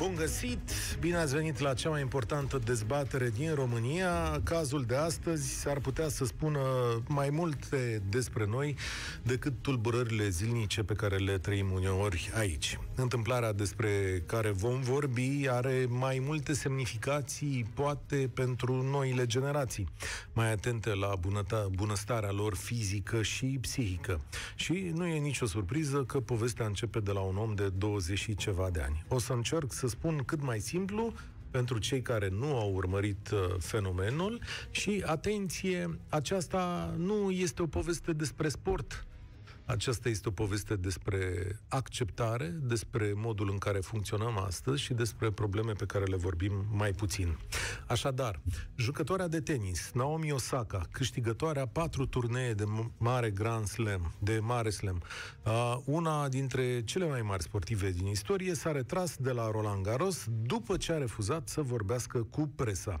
Bun găsit! Bine ați venit la cea mai importantă dezbatere din România. Cazul de astăzi s-ar putea să spună mai multe despre noi decât tulburările zilnice pe care le trăim uneori aici. Întâmplarea despre care vom vorbi are mai multe semnificații, poate pentru noile generații, mai atente la bunăta, bunăstarea lor fizică și psihică. Și nu e nicio surpriză că povestea începe de la un om de 20 și ceva de ani. O să încerc să spun cât mai simplu, pentru cei care nu au urmărit uh, fenomenul. Și, atenție, aceasta nu este o poveste despre sport, aceasta este o poveste despre acceptare, despre modul în care funcționăm astăzi și despre probleme pe care le vorbim mai puțin. Așadar, jucătoarea de tenis, Naomi Osaka, câștigătoarea patru turnee de mare Grand Slam, de mare slam, una dintre cele mai mari sportive din istorie, s-a retras de la Roland Garros după ce a refuzat să vorbească cu presa.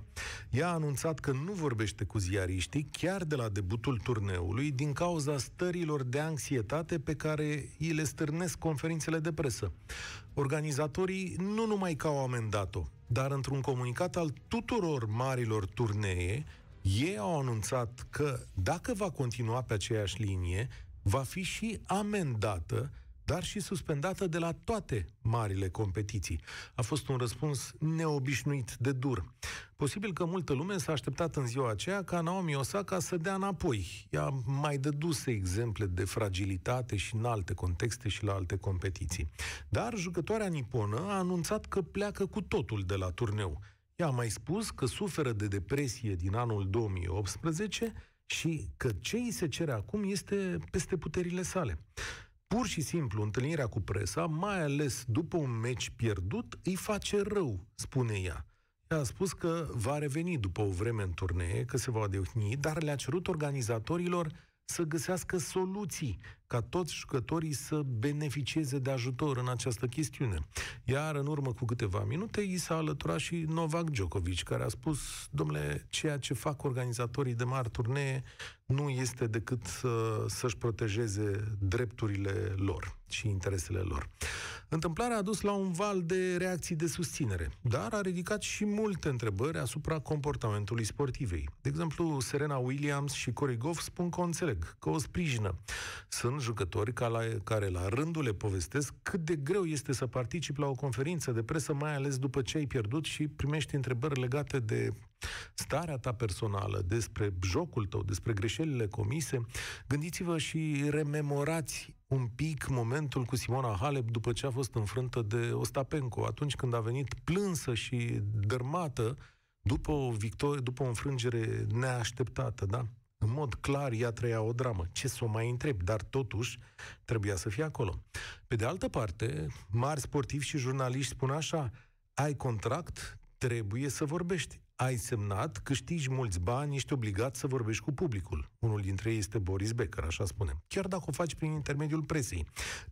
Ea a anunțat că nu vorbește cu ziariștii chiar de la debutul turneului din cauza stărilor de anxietate pe care îi le stârnesc conferințele de presă. Organizatorii nu numai că au amendat-o, dar într-un comunicat al tuturor marilor turnee, ei au anunțat că dacă va continua pe aceeași linie, va fi și amendată dar și suspendată de la toate marile competiții. A fost un răspuns neobișnuit de dur. Posibil că multă lume s-a așteptat în ziua aceea ca Naomi Osaka să dea înapoi. Ea mai dăduse exemple de fragilitate și în alte contexte și la alte competiții. Dar jucătoarea niponă a anunțat că pleacă cu totul de la turneu. Ea a mai spus că suferă de depresie din anul 2018 și că ce îi se cere acum este peste puterile sale. Pur și simplu, întâlnirea cu presa, mai ales după un meci pierdut, îi face rău, spune ea. Ea a spus că va reveni după o vreme în turnee, că se va odihni, dar le-a cerut organizatorilor să găsească soluții ca toți jucătorii să beneficieze de ajutor în această chestiune. Iar în urmă cu câteva minute i s-a alăturat și Novak Djokovic, care a spus, domnule, ceea ce fac organizatorii de mari turnee nu este decât să, să-și protejeze drepturile lor și interesele lor. Întâmplarea a dus la un val de reacții de susținere, dar a ridicat și multe întrebări asupra comportamentului sportivei. De exemplu, Serena Williams și Corey Goff spun că o înțeleg, că o sprijină. Sunt jucători ca la, care la rândul le povestesc cât de greu este să participi la o conferință de presă, mai ales după ce ai pierdut și primești întrebări legate de starea ta personală, despre jocul tău, despre greșelile comise. Gândiți-vă și rememorați un pic momentul cu Simona Halep după ce a fost înfrântă de Ostapenko, atunci când a venit plânsă și dărmată după o victorie, după o înfrângere neașteptată, da? În mod clar, ea trăia o dramă. Ce să o mai întreb? Dar totuși, trebuia să fie acolo. Pe de altă parte, mari sportivi și jurnaliști spun așa, ai contract, trebuie să vorbești. Ai semnat, câștigi mulți bani, ești obligat să vorbești cu publicul. Unul dintre ei este Boris Becker, așa spunem. Chiar dacă o faci prin intermediul presei.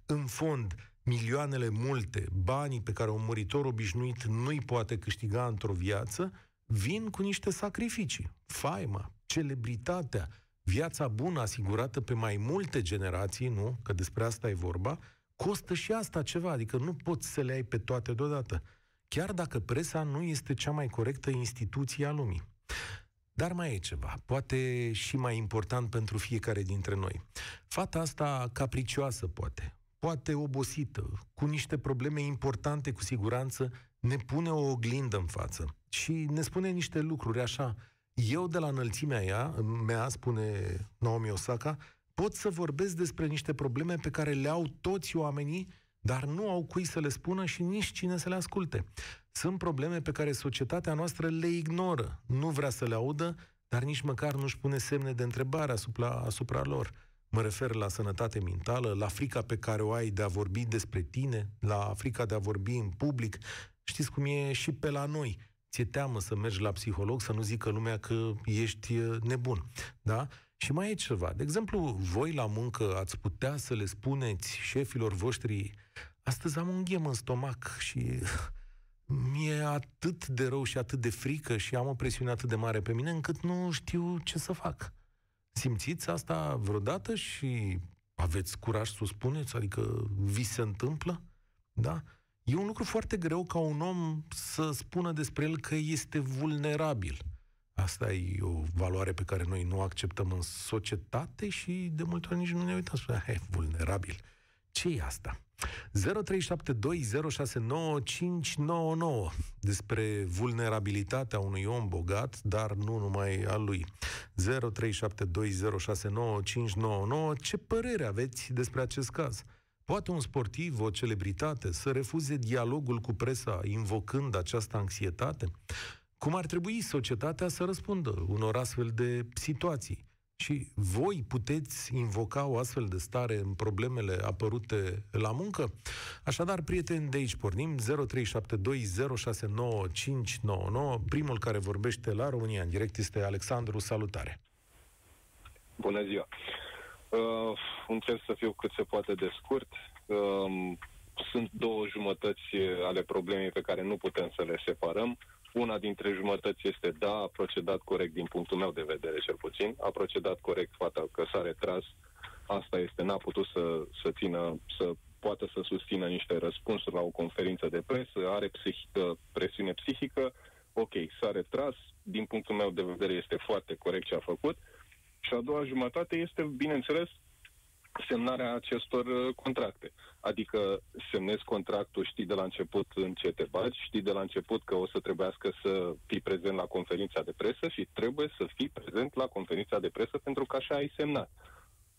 În fond, milioanele multe, banii pe care un muritor obișnuit nu-i poate câștiga într-o viață, vin cu niște sacrificii. Faima, celebritatea, viața bună asigurată pe mai multe generații, nu? Că despre asta e vorba, costă și asta ceva, adică nu poți să le ai pe toate deodată chiar dacă presa nu este cea mai corectă instituție a lumii. Dar mai e ceva, poate și mai important pentru fiecare dintre noi. Fata asta capricioasă, poate, poate obosită, cu niște probleme importante cu siguranță, ne pune o oglindă în față și ne spune niște lucruri așa. Eu, de la înălțimea ea, mea, spune Naomi Osaka, pot să vorbesc despre niște probleme pe care le au toți oamenii dar nu au cui să le spună și nici cine să le asculte. Sunt probleme pe care societatea noastră le ignoră, nu vrea să le audă, dar nici măcar nu-și pune semne de întrebare asupra, asupra lor. Mă refer la sănătate mentală, la frica pe care o ai de a vorbi despre tine, la frica de a vorbi în public. Știți cum e și pe la noi. Ți-e teamă să mergi la psiholog, să nu zică lumea că ești nebun. Da? Și mai e ceva. De exemplu, voi la muncă ați putea să le spuneți șefilor voștri astăzi am un ghem în stomac și mi-e atât de rău și atât de frică și am o presiune atât de mare pe mine încât nu știu ce să fac. Simțiți asta vreodată și aveți curaj să o spuneți? Adică vi se întâmplă? Da? E un lucru foarte greu ca un om să spună despre el că este vulnerabil. Asta e o valoare pe care noi nu acceptăm în societate și de multe ori nici nu ne uităm spune, he, vulnerabil. ce e asta? 0372069599 despre vulnerabilitatea unui om bogat, dar nu numai a lui. 0372069599 ce părere aveți despre acest caz? Poate un sportiv, o celebritate, să refuze dialogul cu presa invocând această anxietate? Cum ar trebui societatea să răspundă unor astfel de situații? Și voi puteți invoca o astfel de stare în problemele apărute la muncă? Așadar, prieteni, de aici pornim 0372069599, primul care vorbește la România în direct este Alexandru, salutare! Bună ziua! Uh, încerc să fiu cât se poate de scurt. Uh, sunt două jumătăți ale problemei pe care nu putem să le separăm. Una dintre jumătăți este da, a procedat corect din punctul meu de vedere, cel puțin. A procedat corect fata că s-a retras. Asta este, n-a putut să, să țină, să poată să susțină niște răspunsuri la o conferință de presă, are psihică, presiune psihică, ok, s-a retras, din punctul meu de vedere este foarte corect ce a făcut. Și a doua jumătate este, bineînțeles, semnarea acestor uh, contracte. Adică semnezi contractul, știi de la început în ce te bagi, știi de la început că o să trebuiască să fii prezent la conferința de presă și trebuie să fii prezent la conferința de presă pentru că așa ai semnat.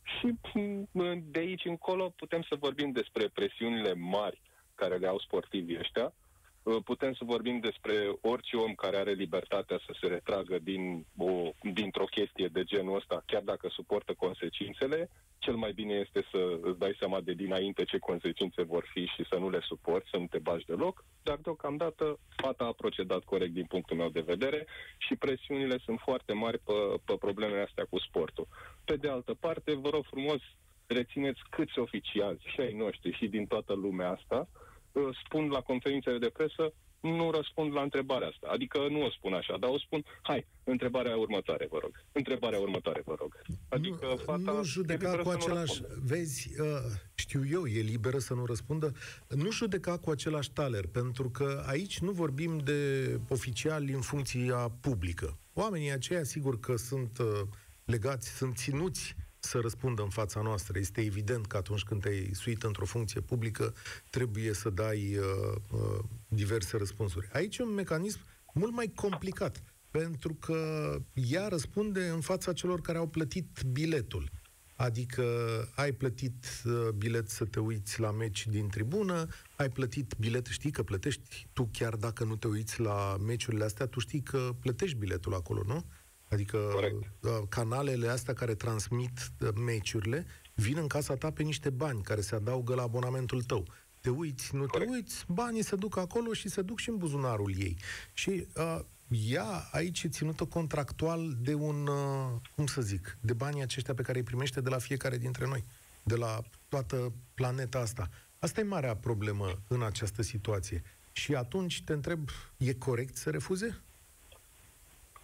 Și mm, de aici încolo putem să vorbim despre presiunile mari care le au sportivii ăștia, Uh, putem să vorbim despre orice om care are libertatea să se retragă din o, dintr-o chestie de genul ăsta, chiar dacă suportă consecințele, cel mai bine este să îți dai seama de dinainte ce consecințe vor fi și să nu le suporți, să nu te bagi deloc, dar deocamdată fata a procedat corect din punctul meu de vedere și presiunile sunt foarte mari pe, pe problemele astea cu sportul. Pe de altă parte, vă rog frumos, rețineți câți oficiali și ai noștri și din toată lumea asta, Uh, spun la conferințele de presă, nu răspund la întrebarea asta. Adică nu o spun așa, dar o spun, hai, întrebarea următoare, vă rog. Întrebarea următoare, vă rog. Adică nu, fata nu judeca cu același, vezi, uh, știu eu, e liberă să nu răspundă, nu judeca cu același taler, pentru că aici nu vorbim de oficiali în funcția publică. Oamenii aceia, sigur că sunt uh, legați, sunt ținuți să răspundă în fața noastră. Este evident că atunci când te-ai suit într-o funcție publică, trebuie să dai uh, uh, diverse răspunsuri. Aici e un mecanism mult mai complicat, pentru că ea răspunde în fața celor care au plătit biletul. Adică ai plătit uh, bilet să te uiți la meci din tribună, ai plătit bilet, știi că plătești tu chiar dacă nu te uiți la meciurile astea, tu știi că plătești biletul acolo, nu? Adică Correct. Uh, canalele astea care transmit uh, meciurile vin în casa ta pe niște bani care se adaugă la abonamentul tău. Te uiți, nu Corect. te uiți, banii se duc acolo și se duc și în buzunarul ei. Și uh, ea aici e ținută contractual de un, uh, cum să zic, de banii aceștia pe care îi primește de la fiecare dintre noi, de la toată planeta asta. Asta e marea problemă în această situație. Și atunci te întreb, e corect să refuze?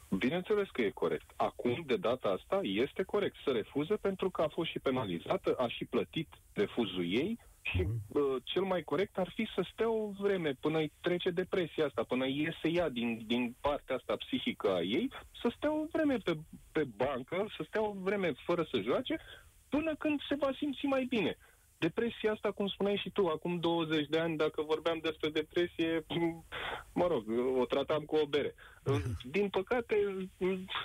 Bineînțeles că e corect. Acum, de data asta, este corect să refuze pentru că a fost și penalizată, a și plătit refuzul ei și uh, cel mai corect ar fi să stea o vreme până îi trece depresia asta, până iese ea din, din partea asta psihică a ei, să stea o vreme pe, pe bancă, să stea o vreme fără să joace, până când se va simți mai bine. Depresia asta, cum spuneai și tu, acum 20 de ani, dacă vorbeam despre depresie, mă rog, o tratam cu o bere. Din păcate,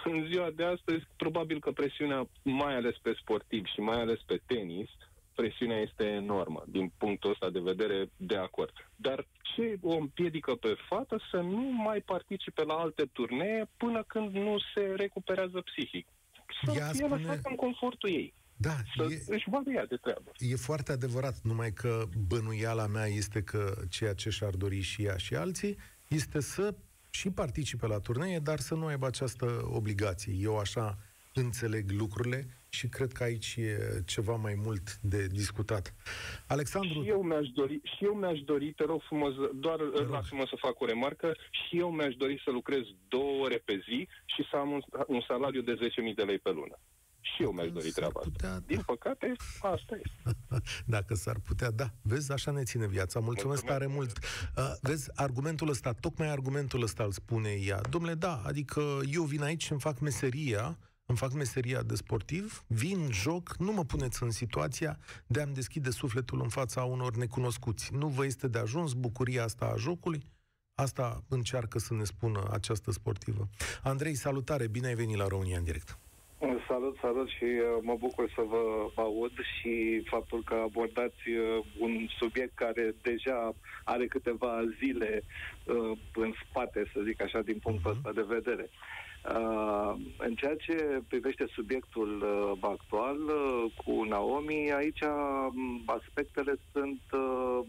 în ziua de astăzi, probabil că presiunea, mai ales pe sportiv și mai ales pe tenis, presiunea este enormă, din punctul ăsta de vedere, de acord. Dar ce o împiedică pe fată să nu mai participe la alte turnee până când nu se recuperează psihic? Să Ea fie spune... lăsată în confortul ei. Da, să e, își vadă ea de treabă. E foarte adevărat, numai că bănuiala mea este că ceea ce și-ar dori și ea și alții este să și participe la turnee, dar să nu aibă această obligație. Eu așa înțeleg lucrurile și cred că aici e ceva mai mult de discutat. Alexandru... Și eu mi-aș dori, și eu mi-aș dori te rog frumos, doar lasă-mă să fac o remarcă, și eu mi-aș dori să lucrez două ore pe zi și să am un, un salariu de 10.000 de lei pe lună. Și eu mi-aș dori treaba putea, asta. Da. Din păcate, asta este. Dacă s-ar putea, da. Vezi, așa ne ține viața. Mulțumesc, Mulțumesc. tare mult. Uh, vezi, argumentul ăsta, tocmai argumentul ăsta îl spune ea. Domnule, da, adică eu vin aici și îmi fac meseria, îmi fac meseria de sportiv, vin, joc, nu mă puneți în situația de a-mi deschide sufletul în fața unor necunoscuți. Nu vă este de ajuns bucuria asta a jocului? Asta încearcă să ne spună această sportivă. Andrei, salutare, bine ai venit la România în direct. Salut, salut și uh, mă bucur să vă aud și faptul că abordați uh, un subiect care deja are câteva zile uh, în spate, să zic așa, din punctul ăsta de vedere. Uh, în ceea ce privește subiectul uh, actual uh, cu Naomi, aici um, aspectele sunt uh,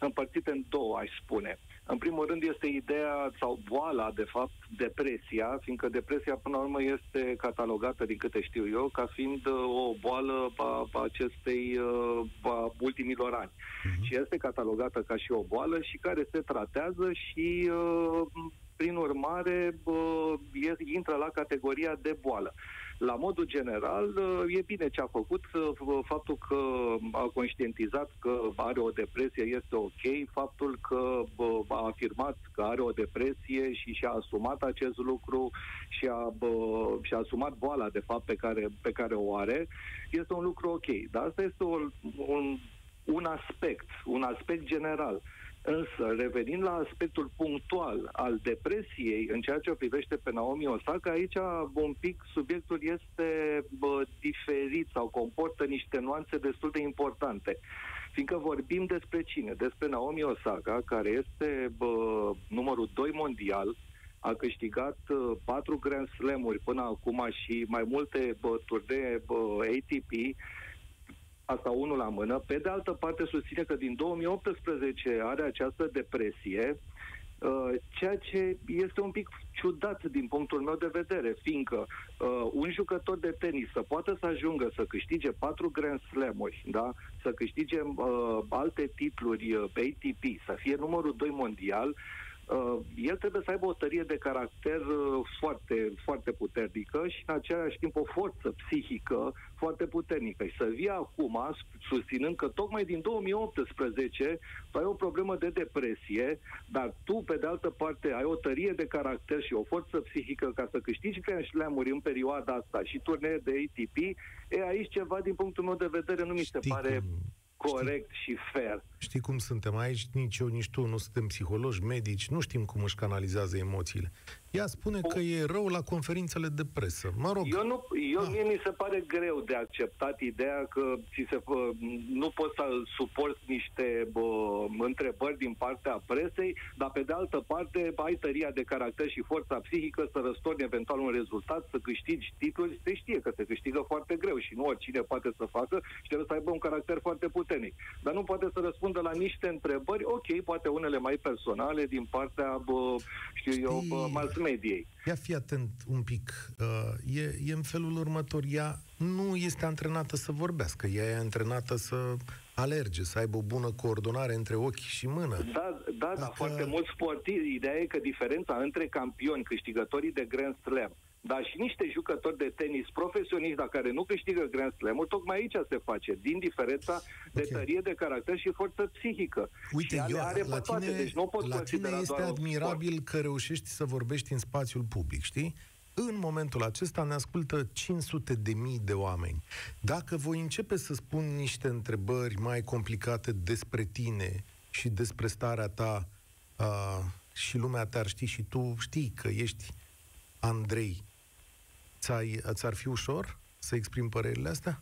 împărțite în două, aș spune. În primul rând este ideea sau boala, de fapt, depresia, fiindcă depresia până la urmă este catalogată, din câte știu eu, ca fiind uh, o boală a, a acestei uh, a ultimilor ani. Uh-huh. Și este catalogată ca și o boală și care se tratează și uh, prin urmare uh, e- intră la categoria de boală. La modul general, uh, e bine ce a făcut, uh, faptul că a conștientizat că are o depresie este ok, faptul că bă, a afirmat că are o depresie și și-a asumat acest lucru și a, bă, și-a asumat boala, de fapt, pe care, pe care o are, este un lucru ok. Dar asta este un, un, un aspect, un aspect general. Însă, revenind la aspectul punctual al depresiei, în ceea ce o privește pe Naomi Osaka, aici un pic subiectul este bă, diferit sau comportă niște nuanțe destul de importante. Fiindcă vorbim despre cine? Despre Naomi Osaka, care este bă, numărul 2 mondial, a câștigat uh, patru Grand Slam-uri până acum și mai multe bă, turnee bă, ATP, asta unul la mână. Pe de altă parte, susține că din 2018 are această depresie, uh, ceea ce este un pic ciudat din punctul meu de vedere, fiindcă uh, un jucător de tenis să poată să ajungă să câștige patru Grand Slam-uri, da? să câștige uh, alte titluri uh, pe ATP, să fie numărul 2 mondial, uh, el trebuie să aibă o tărie de caracter uh, foarte, foarte puternică și în același timp o forță psihică foarte puternică. Și să vii acum susținând că tocmai din 2018 tu ai o problemă de depresie, dar tu, pe de altă parte, ai o tărie de caracter și o forță psihică ca să câștigi Grand Slam-uri în perioada asta și turnee de ATP, e aici ceva, din punctul meu de vedere, nu mi se Știi pare cum- corect și fair. Știi cum suntem aici? Nici eu, nici tu, nu suntem psihologi, medici, nu știm cum își canalizează emoțiile. Ea spune că e rău la conferințele de presă. Mă rog, Eu nu, eu, Ah. mie mi se pare greu de acceptat ideea că ți se, fă- nu poți să suporți niște bă, întrebări din partea presei, dar pe de altă parte ai tăria de caracter și forța psihică să răstorni eventual un rezultat, să câștigi titluri, se știe că se câștigă foarte greu și nu oricine poate să facă și trebuie să aibă un caracter foarte puternic. Dar nu poate să răspundă la niște întrebări, ok, poate unele mai personale din partea, bă, știu eu, Știi- bă, mass mediei. ia fi atent un pic. Uh, e, e în felul următor. Ea nu este antrenată să vorbească. Ea e antrenată să alerge, să aibă o bună coordonare între ochi și mână. Da, da, da, Dacă- foarte mulți sportivi. Ideea e că diferența între campioni, câștigătorii de Grand Slam, dar și niște jucători de tenis profesioniști, dar care nu câștigă Grand Slam-uri, tocmai aici se face, din diferența de Ok. tărie de caracter și forță psihică. Uite, și ale eu, are la pe toate, tine, deci nu o pot la tine considera este doar un admirabil că reușești să vorbești în spațiul public, știi? În momentul acesta ne ascultă 500 de mii de oameni. Dacă voi începe să spun niște întrebări mai complicate despre tine și despre starea ta uh, și lumea te-ar ști și tu știi că ești Andrei, ți-ai, ți-ar fi ușor să exprimi părerile astea?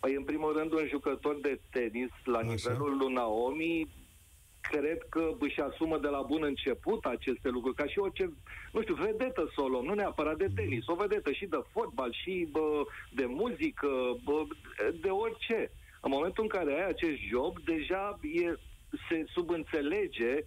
Păi, în primul rând, un jucător de tenis la Așa. nivelul lui Naomi cred că își asumă de la bun început aceste lucruri, ca și orice, nu știu, vedetă să o luăm, nu neapărat de tenis, o vedetă și de fotbal, și bă, de muzică, bă, de orice. În momentul în care ai acest job, deja e, se subînțelege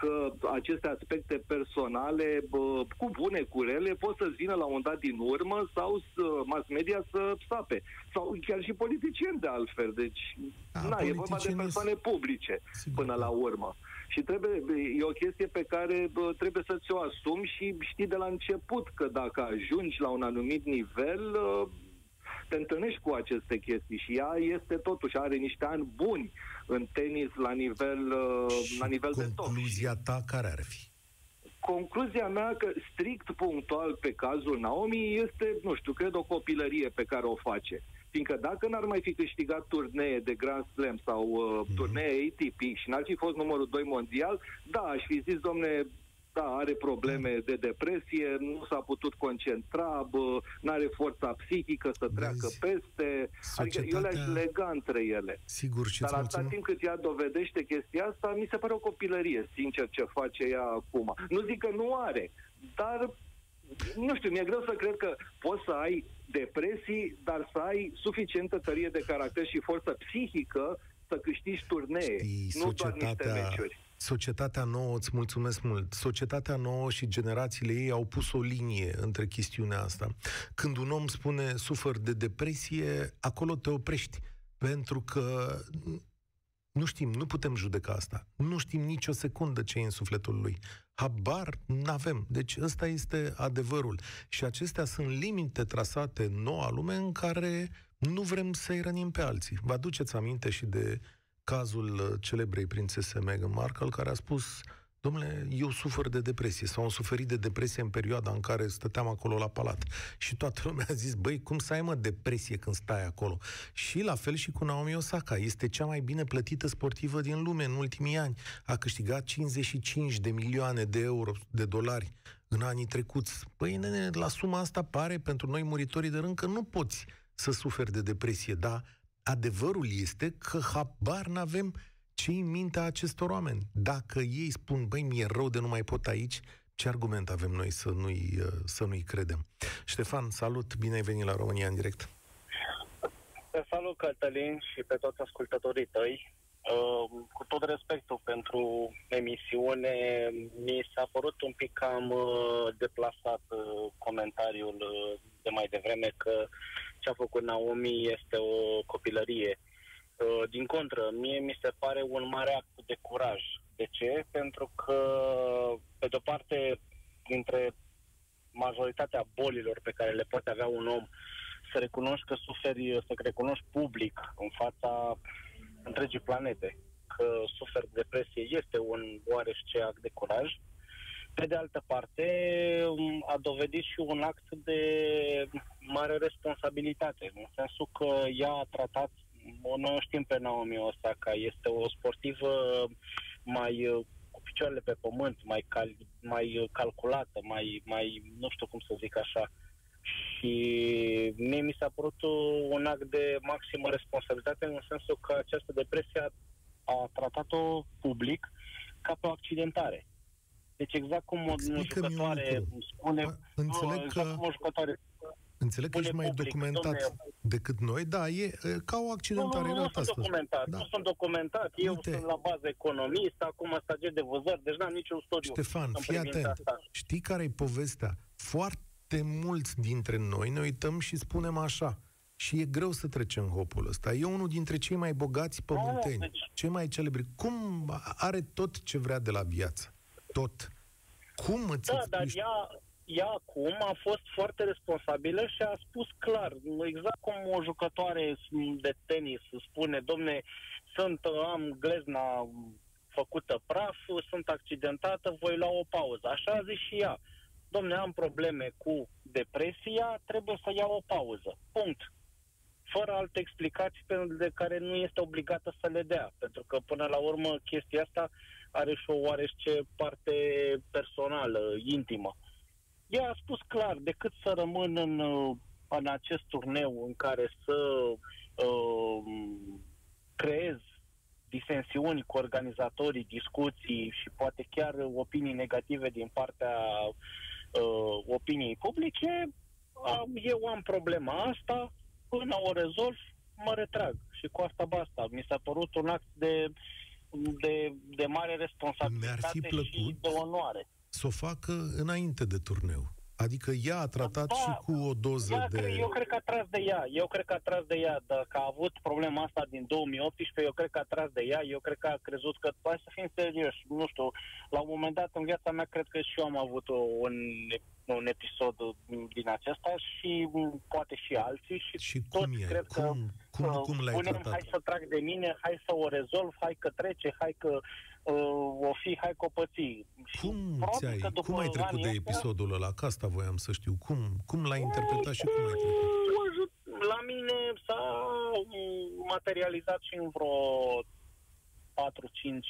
că aceste aspecte personale, bă, cu bune, cu rele, pot să-ți vină la un dat din urmă sau să, mass media să sape. Sau chiar și politicieni de altfel. Deci, Da, na, e vorba de politicienii persoane publice Sigur. până la urmă. Și trebuie, e o chestie pe care bă, trebuie să ți-o asumi și știi de la început că dacă ajungi la un anumit nivel, uh, te întâlnești cu aceste chestii și ea este totuși, are niște ani buni în tenis la nivel, uh, la nivel de top. concluzia ta care ar fi? Concluzia mea că strict punctual pe cazul Naomi este, nu știu, cred o copilărie pe care o face. Fiindcă dacă n-ar mai fi câștigat turnee de Grand Slam sau uh, mm-hmm. turnee ATP și n-ar fi fost numărul 2 mondial, da, aș fi zis, domne, da, are probleme de depresie, nu s-a putut concentra, nu are forța psihică să treacă Vezi, peste. Societatea... Adică eu le-aș lega între ele. Sigur, și Dar atâta timp cât ea dovedește chestia asta, mi se pare o copilărie, sincer, ce face ea acum. Nu zic că nu are, dar nu știu, mi-e greu să cred că poți să ai depresii, dar să ai suficientă tărie de caracter și forță psihică să câștigi turnee, Știi, nu doar niște meciuri societatea nouă, îți mulțumesc mult, societatea nouă și generațiile ei au pus o linie între chestiunea asta. Când un om spune sufăr de depresie, acolo te oprești. Pentru că nu știm, nu putem judeca asta. Nu știm nicio secundă ce e în sufletul lui. Habar n-avem. Deci ăsta este adevărul. Și acestea sunt limite trasate în noua lume în care nu vrem să-i rănim pe alții. Vă aduceți aminte și de cazul uh, celebrei prințese Meghan Markle, care a spus Domnule, eu sufăr de depresie sau am suferit de depresie în perioada în care stăteam acolo la palat. Și toată lumea a zis, băi, cum să ai mă depresie când stai acolo? Și la fel și cu Naomi Osaka. Este cea mai bine plătită sportivă din lume în ultimii ani. A câștigat 55 de milioane de euro, de dolari în anii trecuți. Păi, nene, la suma asta pare pentru noi muritorii de rând că nu poți să suferi de depresie, da? Adevărul este că habar n-avem ce în mintea acestor oameni. Dacă ei spun, băi, mi-e rău de nu mai pot aici, ce argument avem noi să nu-i, uh, să nu-i credem? Ștefan, salut, bine ai venit la România în direct. Te salut, Cătălin, și pe toți ascultătorii tăi. Uh, cu tot respectul pentru emisiune, mi s-a părut un pic cam uh, deplasat uh, comentariul uh, de mai devreme că ce a făcut Naomi este o copilărie. Uh, din contră, mie mi se pare un mare act de curaj. De ce? Pentru că, pe de-o parte, dintre majoritatea bolilor pe care le poate avea un om, să recunoști că suferi, să recunoști public în fața întregii planete că suferi depresie este un oarește act de curaj. Pe de altă parte, a dovedit și un act de mare responsabilitate, în sensul că ea a tratat, noi știm pe Naomi Osaka, este o sportivă mai uh, cu picioarele pe pământ, mai, cal, mai uh, calculată, mai, mai, nu știu cum să zic așa. Și mie mi s-a părut un act de maximă responsabilitate în sensul că această depresie a, a tratat-o public ca pe o accidentare. Deci exact cum o jucătoare spune... Înțeleg nu, exact că... cum o jucătoare Înțeleg că ești mai public, documentat domne, decât noi, da, e ca o accidentare. Nu, nu, nu sunt documentat, da. nu sunt documentat. Eu Uite. sunt la bază economist, acum stagiar de vânzări, deci n-am niciun studiu. Ștefan, fii atent. Asta. Știi care e povestea? Foarte mulți dintre noi ne uităm și spunem așa, și e greu să trecem hopul ăsta. E unul dintre cei mai bogați pământeni, no, deci... cei mai celebri. Cum are tot ce vrea de la viață? Tot. Cum îți Da, dar ea, ea acum a fost foarte responsabilă și a spus clar, exact cum o jucătoare de tenis spune, domne, sunt, am glezna făcută praf, sunt accidentată, voi lua o pauză. Așa a zis și ea. Domne, am probleme cu depresia, trebuie să iau o pauză. Punct. Fără alte explicații de care nu este obligată să le dea. Pentru că, până la urmă, chestia asta are și o oarește parte personală, intimă. Ea a spus clar, decât să rămân în, în acest turneu în care să uh, creez disensiuni cu organizatorii, discuții și poate chiar opinii negative din partea uh, opiniei publice, eu am problema asta, până o rezolv, mă retrag. Și cu asta basta. Mi s-a părut un act de, de, de mare responsabilitate și de onoare să o facă înainte de turneu. Adică ea a tratat da, și cu o doză ea, de... Eu cred că a tras de ea. Eu cred că a tras de ea. Dacă a avut problema asta din 2018, eu cred că a tras de ea. Eu cred că a crezut că... Hai să fim serioși. Nu știu, la un moment dat în viața mea, cred că și eu am avut un, un episod din acesta și poate și alții și, Și toți cum e? cred că Cum, cum, uh, cum l-ai spunem, tratat? hai să trag de mine, hai să o rezolv, hai că trece, hai că uh, o fi, hai că o pății. Și Cum, probabil ți-ai, că după cum ai trecut anii de ăștia, episodul ăla? Că asta voiam să știu. Cum, cum l-ai interpretat și cum ai trecut? Uh, ajut- La mine s-a um, materializat și în vreo 4-5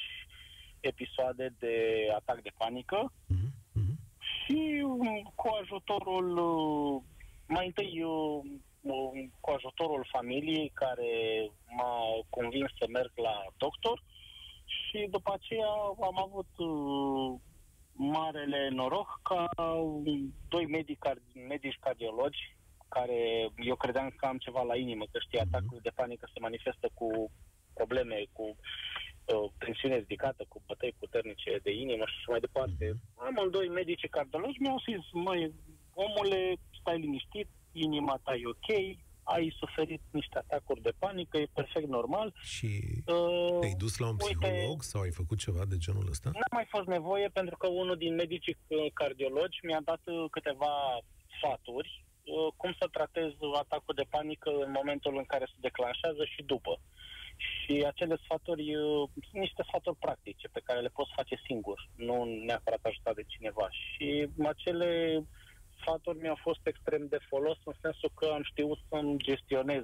episoade de atac de panică Mhm, mhm. și um, cu ajutorul, uh, mai întâi uh, um, cu ajutorul familiei care m-a convins să merg la doctor și după aceea am avut uh, marele noroc ca um, doi medici, car- medici cardiologi care eu credeam că am ceva la inimă, că știi, atacul de panică se manifestă cu probleme, cu uh, tensiune ridicată, cu bătăi puternice de inimă și așa mai departe. Amândoi medici cardiologi mi-au zis, măi, omule, stai liniștit, inima ta e ok, ai suferit niște atacuri de panică, e perfect normal. Și Uh, te-ai dus la un uite, psiholog sau ai făcut ceva de genul ăsta? N-a mai fost nevoie pentru că unul din medicii uh, cardiologi mi-a dat uh, câteva sfaturi uh, cum să tratez atacul de panică în momentul în care se declanșează și după. Și acele sfaturi uh, sunt niște sfaturi practice pe care le poți face singur, nu neapărat ajutat de cineva. Și acele sfaturi mi-au fost extrem de folos în sensul că am știut să-mi gestionez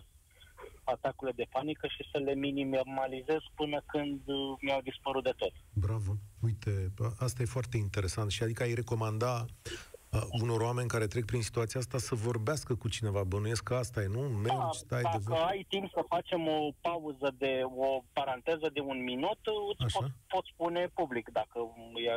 atacurile de panică și să le minimalizez până când uh, mi-au dispărut de tot. Bravo. Uite, asta e foarte interesant. Și adică ai recomanda uh, unor oameni care trec prin situația asta să vorbească cu cineva. Bănuiesc că asta e, nu? Mergi, stai de dacă vorbă. ai timp să facem o pauză de o paranteză de un minut, îți Așa. pot, pot spune public dacă e,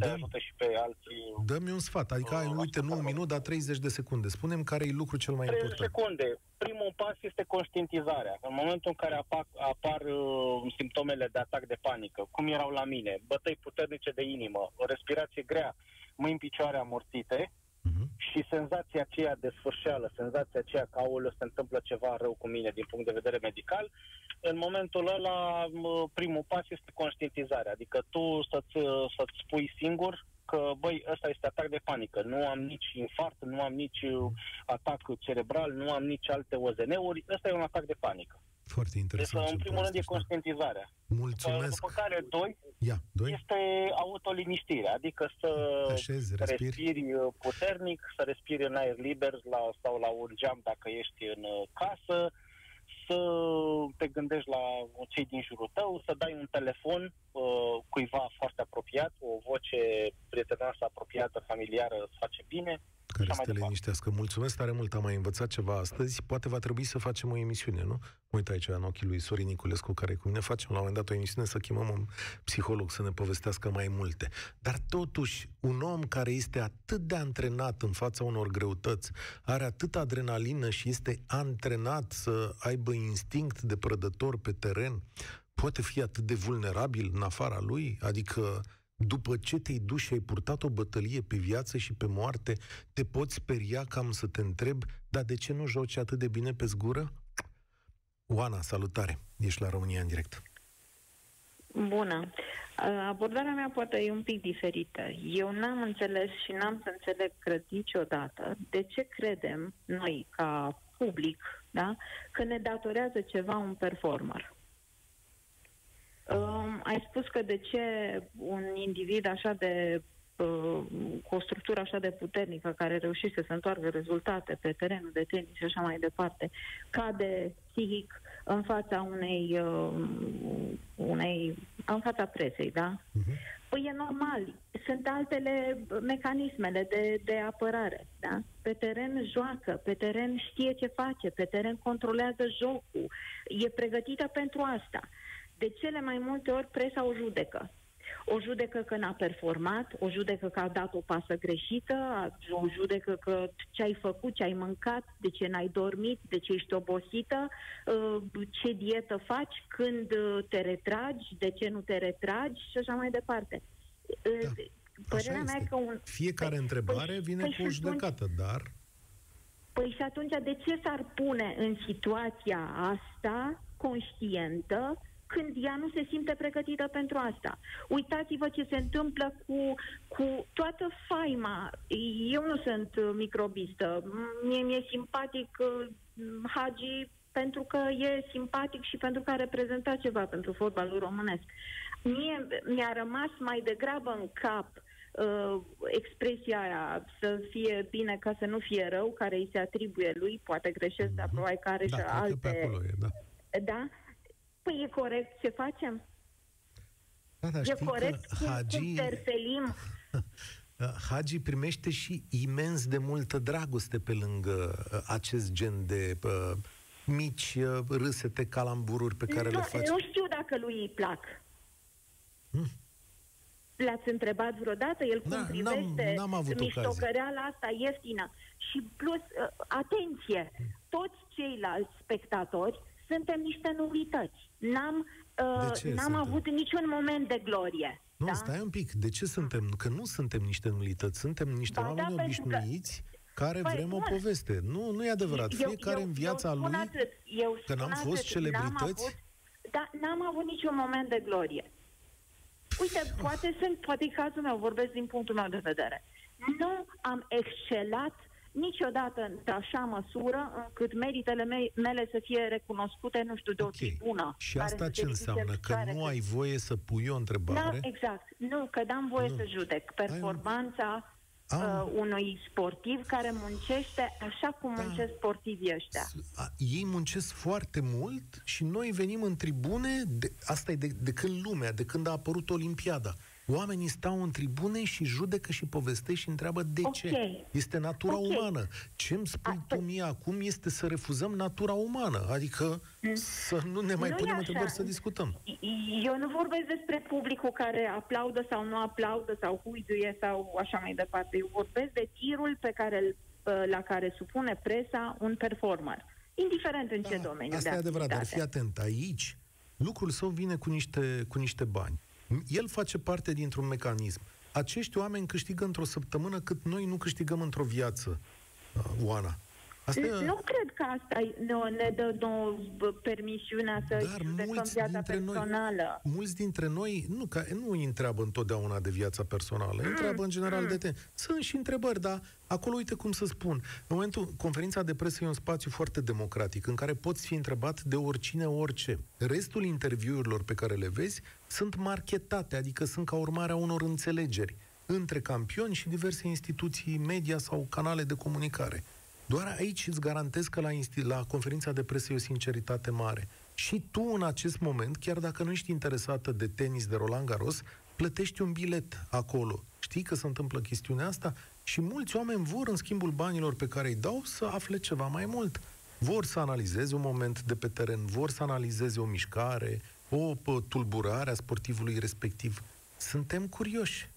se Da. ajută și pe alții. Dă-mi un sfat. Adică ai, Uh, uite, nu un minut, dar 30 de secunde. Spunem care e lucru cel mai 30 important. secunde. Primul pas este conștientizarea. În momentul în care apar, apar uh, simptomele de atac de panică, cum erau la mine, bătăi puternice de inimă, o respirație grea, mâini picioare amorțite, Mhm. și senzația aceea de sfârșeală, senzația aceea că aoleu se întâmplă ceva rău cu mine din punct de vedere medical, în momentul ăla m, primul pas este conștientizarea, adică tu să-ți, să-ți spui singur că, băi, ăsta este atac de panică, nu am nici infart, nu am nici uh, atac cerebral, nu am nici alte OZN-uri, ăsta e un atac de panică. Foarte Deci, interesant. în ce primul rând, e povestești, da. conștientizarea. Mulțumesc. După care, doi, Ia, doi. este autoliniștirea, adică să Te așezi, respiri. respiri uh, puternic, să respiri în aer liber la, sau la un geam dacă ești în uh, casă, să te gândești la cei din jurul tău, să dai un telefon uh, cuiva foarte apropiat, o voce prietenoasă, apropiată, familiară, îți face bine. care așa să mai te departe. liniștească. Mulțumesc tare mult, am mai învățat ceva astăzi. Poate va trebui să facem o emisiune, nu? Uite aici în ochii lui Sorin Niculescu, care e cu mine, facem la un moment dat o emisiune să chemăm un psiholog să ne povestească mai multe. Dar totuși, un om care este atât de antrenat în fața unor greutăți, are atât adrenalină și este antrenat să aibă instinct de prădător pe teren, poate fi atât de vulnerabil în afara lui? Adică după ce te-ai dus și ai purtat o bătălie pe viață și pe moarte, te poți speria cam să te întreb, dar de ce nu joci atât de bine pe zgură? Oana, salutare! Ești la România în direct. Bună. Uh, Abordarea mea poate e un pic diferită. Eu n-am înțeles și n-am să înțeleg, cred, niciodată de ce credem noi, ca public, da, că ne datorează ceva un performer. Um, ai spus că de ce un individ așa de uh, cu o structură așa de puternică care reușește să întoarcă rezultate pe terenul de tenis și așa mai departe, cade psihic în fața unei, uh, unei în fața presei, da? Uh-huh. Păi e normal. Sunt altele mecanismele de, de apărare. Da? Pe teren joacă, pe teren știe ce face, pe teren controlează jocul. E pregătită pentru asta. De cele mai multe ori presa o judecă. O judecă că n-a performat, o judecă că a dat o pasă greșită, o judecă că ce ai făcut, ce ai mâncat, de ce n-ai dormit, de ce ești obosită, uh, ce dietă faci, când uh, te retragi, de ce nu te retragi și așa mai departe. Uh, Da. Părerea Așa mea e este. că un... Fiecare Păi- întrebare păi- vine păi cu și o atunci- judecată, dar Păi și atunci de ce s-ar pune în situația asta conștientă când ea nu se simte pregătită pentru asta. Uitați-vă ce se întâmplă cu, cu toată faima. Eu nu sunt microbistă. Mie mi-e simpatic uh, Hagi pentru că e simpatic și pentru că a reprezentat ceva pentru fotbalul românesc. Mie mi-a rămas mai degrabă în cap uh, expresia aia să fie bine ca să nu fie rău, care îi se atribuie lui, poate greșesc, mm-hmm. dar probabil că are da, și alte... e, da. da? Păi e corect ce facem? Da, da, e corect că Hagi... cum terfelim Hagi primește și imens de multă dragoste pe lângă uh, acest gen de uh, mici uh, râsete, calambururi pe care nu, le face. Nu știu dacă lui îi plac. Hmm. L-ați întrebat vreodată? El cum da, privește n-am, n-am avut miștocăreala asta ieftină? Și plus, uh, atenție, toți ceilalți spectatori suntem niște nulități. N-am, uh, n-am avut niciun moment de glorie. Nu, da? stai un pic. De ce suntem? Că nu suntem niște nulități. Suntem niște ba, oameni da, obișnuiți că care păi, vrem bun. o poveste. Nu, nu e adevărat. Eu, Fiecare eu, în viața eu lui, atât. Eu că n-am atât. fost celebrități... N-am avut, da, n-am avut niciun moment de glorie. Uite, poate sunt, poate e cazul meu, vorbesc din punctul meu de vedere. Nu am excelat niciodată în așa măsură încât meritele me- mele să fie recunoscute, nu știu, de okay. o tribună. Și asta ce înseamnă? Că nu ai voie să pui o întrebare? Da, exact. Nu, că n-am voie nu. să judec performanța uh, unui sportiv care muncește așa cum da. muncesc sportivii ăștia. A, ei muncesc foarte mult și noi venim în tribune, de, asta e de, de când lumea, de când a apărut Olimpiada. Oamenii stau în tribune și judecă și povestesc și întreabă de okay. ce. Este natura okay. umană. Ce îmi spui A, tu mie acum este să refuzăm natura umană. Adică mm. să nu ne mai nu punem întrebări să discutăm. Eu nu vorbesc despre publicul care aplaudă sau nu aplaudă sau huiduie sau așa mai departe. Eu vorbesc de tirul pe care, ă, la care supune presa un performer. Indiferent în da, ce domeniu. Asta de e adevărat, dar fii atent. Aici lucrul său vine cu niște, cu niște bani. El face parte dintr-un mecanism. Acești oameni câștigă într-o săptămână cât noi nu câștigăm într-o viață, uh, Oana. Asta nu cred că asta ne, ne dă nouă permisiunea să Dar mulți viața dintre personală. Noi, mulți dintre noi nu, ca, nu îi întreabă întotdeauna de viața personală, mm, întreabă în general mm. de te. Sunt și întrebări, dar acolo uite cum să spun. În momentul, conferința de presă e un spațiu foarte democratic, în care poți fi întrebat de oricine orice. Restul interviurilor pe care le vezi sunt marketate, adică sunt ca urmare a unor înțelegeri între campioni și diverse instituții media sau canale de comunicare. Doar aici îți garantez că la, insti- la conferința de presă e o sinceritate mare. Și tu, în acest moment, chiar dacă nu ești interesată de tenis de Roland Garros, plătești un bilet acolo. Știi că se întâmplă chestiunea asta? Și mulți oameni vor, în schimbul banilor pe care îi dau, să afle ceva mai mult. Vor să analizeze un moment de pe teren, vor să analizeze o mișcare, o tulburare a sportivului respectiv. Suntem curioși.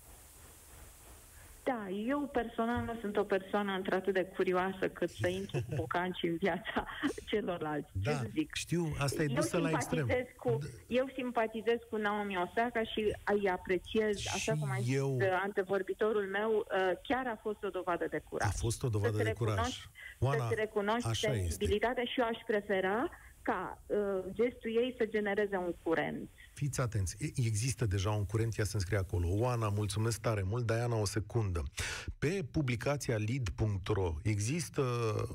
Da, eu personal nu sunt o persoană într-atât de curioasă cât să intru cu bocanci în viața celorlalți. Da, Ce zic? știu, asta e dusă la extrem. Cu, da. eu simpatizez cu Naomi Osaka și îi apreciez, și așa cum a zis eu... antevorbitorul meu, uh, chiar a fost o dovadă de curaj. A fost o dovadă de curaj. Oana, să-ți recunoști sensibilitatea și eu aș prefera ca uh, gestul ei să genereze un curent Fiți atenți, există deja un curent, ea se înscrie acolo. Oana, mulțumesc tare mult, Diana, o secundă. Pe publicația lead.ro există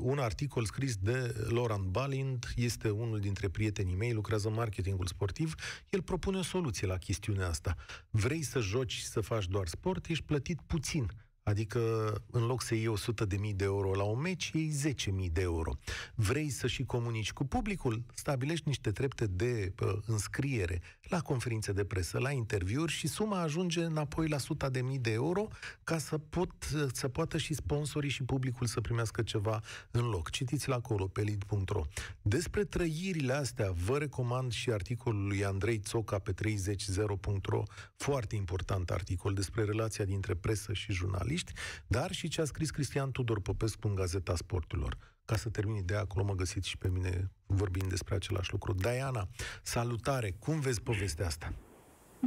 un articol scris de Laurent Balind, este unul dintre prietenii mei, lucrează în marketingul sportiv, el propune o soluție la chestiunea asta. Vrei să joci și să faci doar sport, ești plătit puțin Adică, în loc să iei 100 de mii de euro la un meci, iei 10 mii de euro. Vrei să și comunici cu publicul? Stabilești niște trepte de uh, înscriere la conferințe de presă, la interviuri și suma ajunge înapoi la 100 de mii de euro ca să, pot, să poată și sponsorii și publicul să primească ceva în loc. Citiți-l acolo pe lead.ro. Despre trăirile astea vă recomand și articolul lui Andrei Țoca pe 300.ro, foarte important articol despre relația dintre presă și jurnaliști jurnaliști, dar și ce a scris Cristian Tudor Popescu în Gazeta Sporturilor. Ca să termin ideea, acolo mă găsiți și pe mine vorbind despre același lucru. Diana, salutare! Cum vezi povestea asta?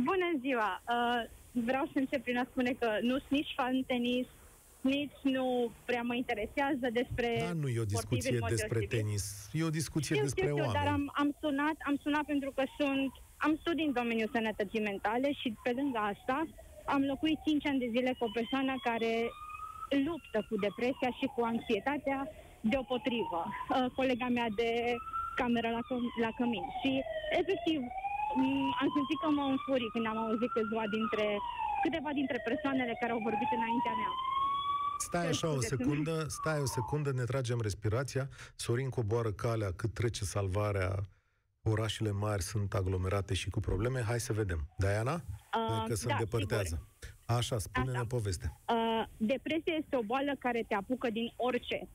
Bună ziua! Uh, vreau să încep prin a spune că nu sunt nici fan tenis, nici nu prea mă interesează despre Da, nu e o discuție sportivi în mod despre deosebit. tenis. E o discuție Știu, despre știu, știu, oameni. dar am, am sunat, am sunat pentru că sunt, am studii în domeniul sănătății mentale și pe lângă asta am locuit 5 ani de zile cu o persoană care luptă cu depresia și cu anxietatea deopotrivă. Uh, colega mea de cameră la, căm- la cămin. Și, efectiv, m- am simțit că mă înfurii când am auzit câțiva dintre, câteva dintre persoanele care au vorbit înaintea mea. Stai așa o Scuze, secundă, stai o secundă, ne tragem respirația. Sorin coboară calea cât trece salvarea. Orașele mari sunt aglomerate și cu probleme. Hai să vedem. Diana? Uh, că se da, îndepărtează. Așa, spune-ne Așa. povestea. Uh, depresia este o boală care te apucă din orice.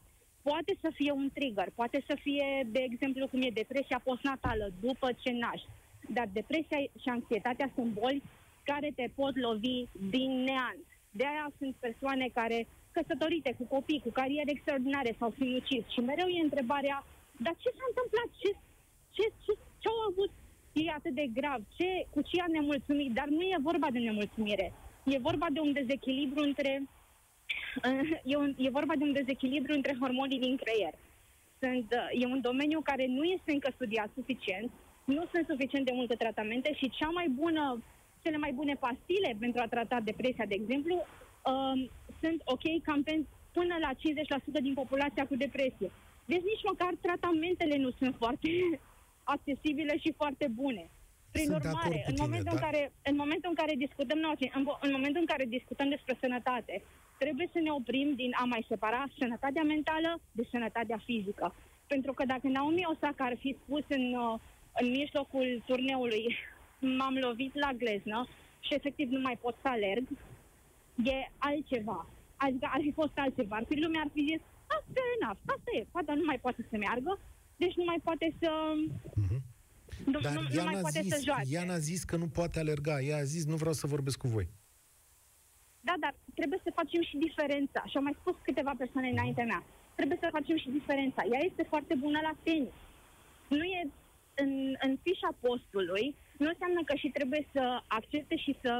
Poate să fie un trigger, poate să fie, de exemplu, cum e depresia postnatală, după ce naști. Dar depresia și anxietatea sunt boli care te pot lovi din neant. De aia sunt persoane care, căsătorite, cu copii, cu cariere extraordinare sau sinucis. Și mereu e întrebarea, dar ce s-a întâmplat? Ce, ce, ce, ce au avut ei atât de grav? Ce, cu ce a nemulțumit? Dar nu e vorba de nemulțumire. E vorba de un dezechilibru între e, un, e vorba de un dezechilibru între hormonii din creier. Sunt, uh, e un domeniu care nu este încă studiat suficient, nu sunt suficient de multe tratamente și cea mai bună, cele mai bune pastile pentru a trata depresia, de exemplu, um, sunt ok cam pen, până la 50% din populația cu depresie. Deci nici măcar tratamentele nu sunt foarte accesibile și foarte bune. Prin Sunt de acord urmare, cu în, tine, momentul dar- în, care, în momentul în care discutăm, nu, în, în momentul în care discutăm despre sănătate, trebuie să ne oprim din a mai separa sănătatea mentală de sănătatea fizică. Pentru că dacă Naomi Osaka ar fi spus în, uh, în mijlocul turneului m-am lovit la gleznă și efectiv nu mai pot să alerg, e altceva. Adică ar fi fost altceva. Ar fi lumea ar fi zis, ah, fair enough, asta e, fata nu mai poate să meargă, deci nu mai poate să... Nu, Dar nu, nu ea mai n-a poate zis, să joace. ea n-a zis că nu poate alerga. Ea a zis, nu vreau să vorbesc cu voi. Da, dar trebuie să facem și diferența. Și au mai spus câteva persoane înaintea mea. Trebuie să facem și diferența. Ea este foarte bună la tenis. Nu e în, în fișa postului, nu înseamnă că și trebuie să accepte și să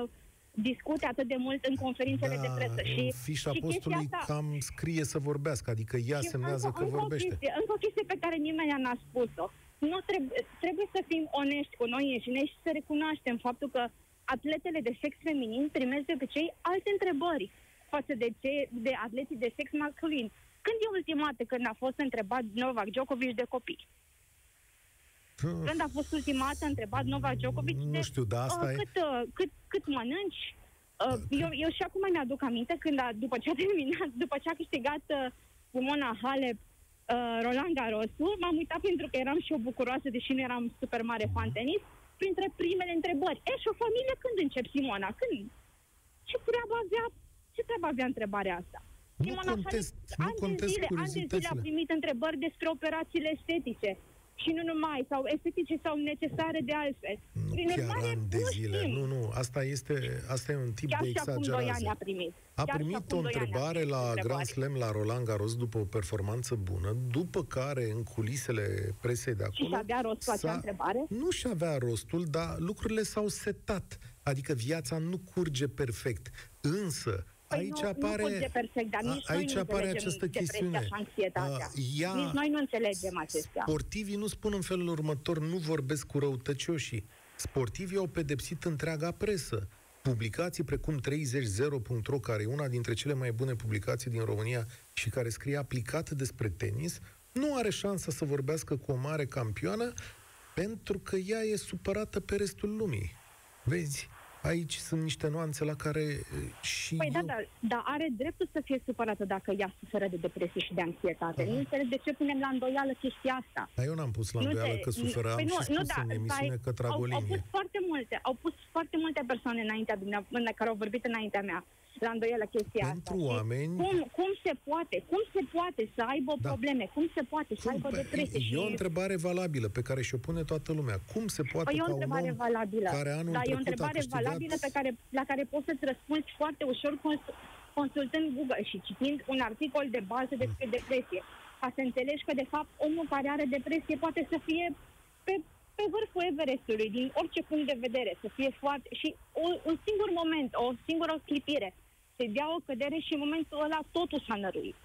discute atât de mult în conferințele de presă. Da, în Și, fișa și postului chestia asta, cam scrie să vorbească, adică ea și semnează încă, că încă O vorbește. chestie, încă o chestie pe care nimeni n-a spus-o. Nu trebuie, trebuie să fim onești cu noi înșine și să recunoaștem faptul că atletele de sex feminin primesc de obicei alte întrebări față de, ce, de atleții de sex masculin. Când e ultima dată când a fost întrebat Novak Djokovic de copii? Când a fost ultima dată întrebat Novak Djokovic Nu de știu, dar asta uh, e- cât, uh, cât, cât mănânci? Uh, eu, eu și acum mi-aduc aminte când a, după ce a terminat, după ce a câștigat uh, Simona Halep uh, Roland Garros, m-am uitat pentru că eram și eu bucuroasă, deși nu eram super mare fan tenis, printre primele întrebări. E, și o familie când încep Simona? Când? Ce treabă avea, ce treabă avea întrebarea asta? Nu Simona contest- Halep, nu ani de contest zile, ani de zile a curiozitățile. primit întrebări despre operațiile estetice. Și nu numai, sau estetice sau necesare de altfel. Nu Prin chiar urmare, ani de nu zile. știm. Nu, nu, asta este, asta e un tip Chiar de și acum doi ani a exagerare. primit. A Chiar și primit acum o doi ani a întrebare primit la întrebări. Grand Slam la Roland Garros după o performanță bună, după care în culisele presei de acolo... Și avea rostul acea s-a- întrebare? Nu și avea rostul, dar lucrurile s-au setat. Adică viața nu curge perfect. Însă, Păi aici nu, apare... nu curge perfect, dar a- nici noi aici nu apare înțelegem această depresia chestiune. și anxietatea. Uh, ea- Nici noi nu înțelegem acestea. Sportivii nu spun în felul următor, nu vorbesc cu răutăcioșii. Sportivii au pedepsit întreaga presă. Publicații precum 300.ro, care e una dintre cele mai bune publicații din România și care scrie aplicat despre tenis, nu are șansa să vorbească cu o mare campioană pentru că ea e supărată pe restul lumii. Vezi? Aici sunt niște nuanțe la care e, și Păi da, eu... dar, dar are dreptul să fie supărată dacă ea suferă de depresie și de anxietate. Nu înțeleg de ce punem la îndoială chestia asta. Dar eu n-am pus la Nu îndoială te- că suferă, am păi și spus în emisiune stai, că trag au, o au linie. pus foarte multe, au pus foarte multe persoane înaintea dumneavoastră, care au vorbit înaintea mea la îndoială chestia Pentru asta. Și oameni- Cum, cum se poate, cum se poate să aibă Da. probleme, cum se poate să Cum? aibă Păi, depresie? E o și... întrebare valabilă pe care și-o pune toată lumea. Cum se poate Păi e o ca un întrebare om valabilă. care anul Dar e o trecut a întrebare câștigat... valabilă pe care, la care poți să-ți răspunzi foarte ușor cons- consultând Google și citind un articol de bază despre depresie. Ca să înțelegi că, de fapt, omul care are depresie poate să fie pe, pe vârful Everestului, din orice punct de vedere, să fie foarte... Și o, un singur moment, o singură clipire se dea o cădere și în momentul ăla totul s-a năruit.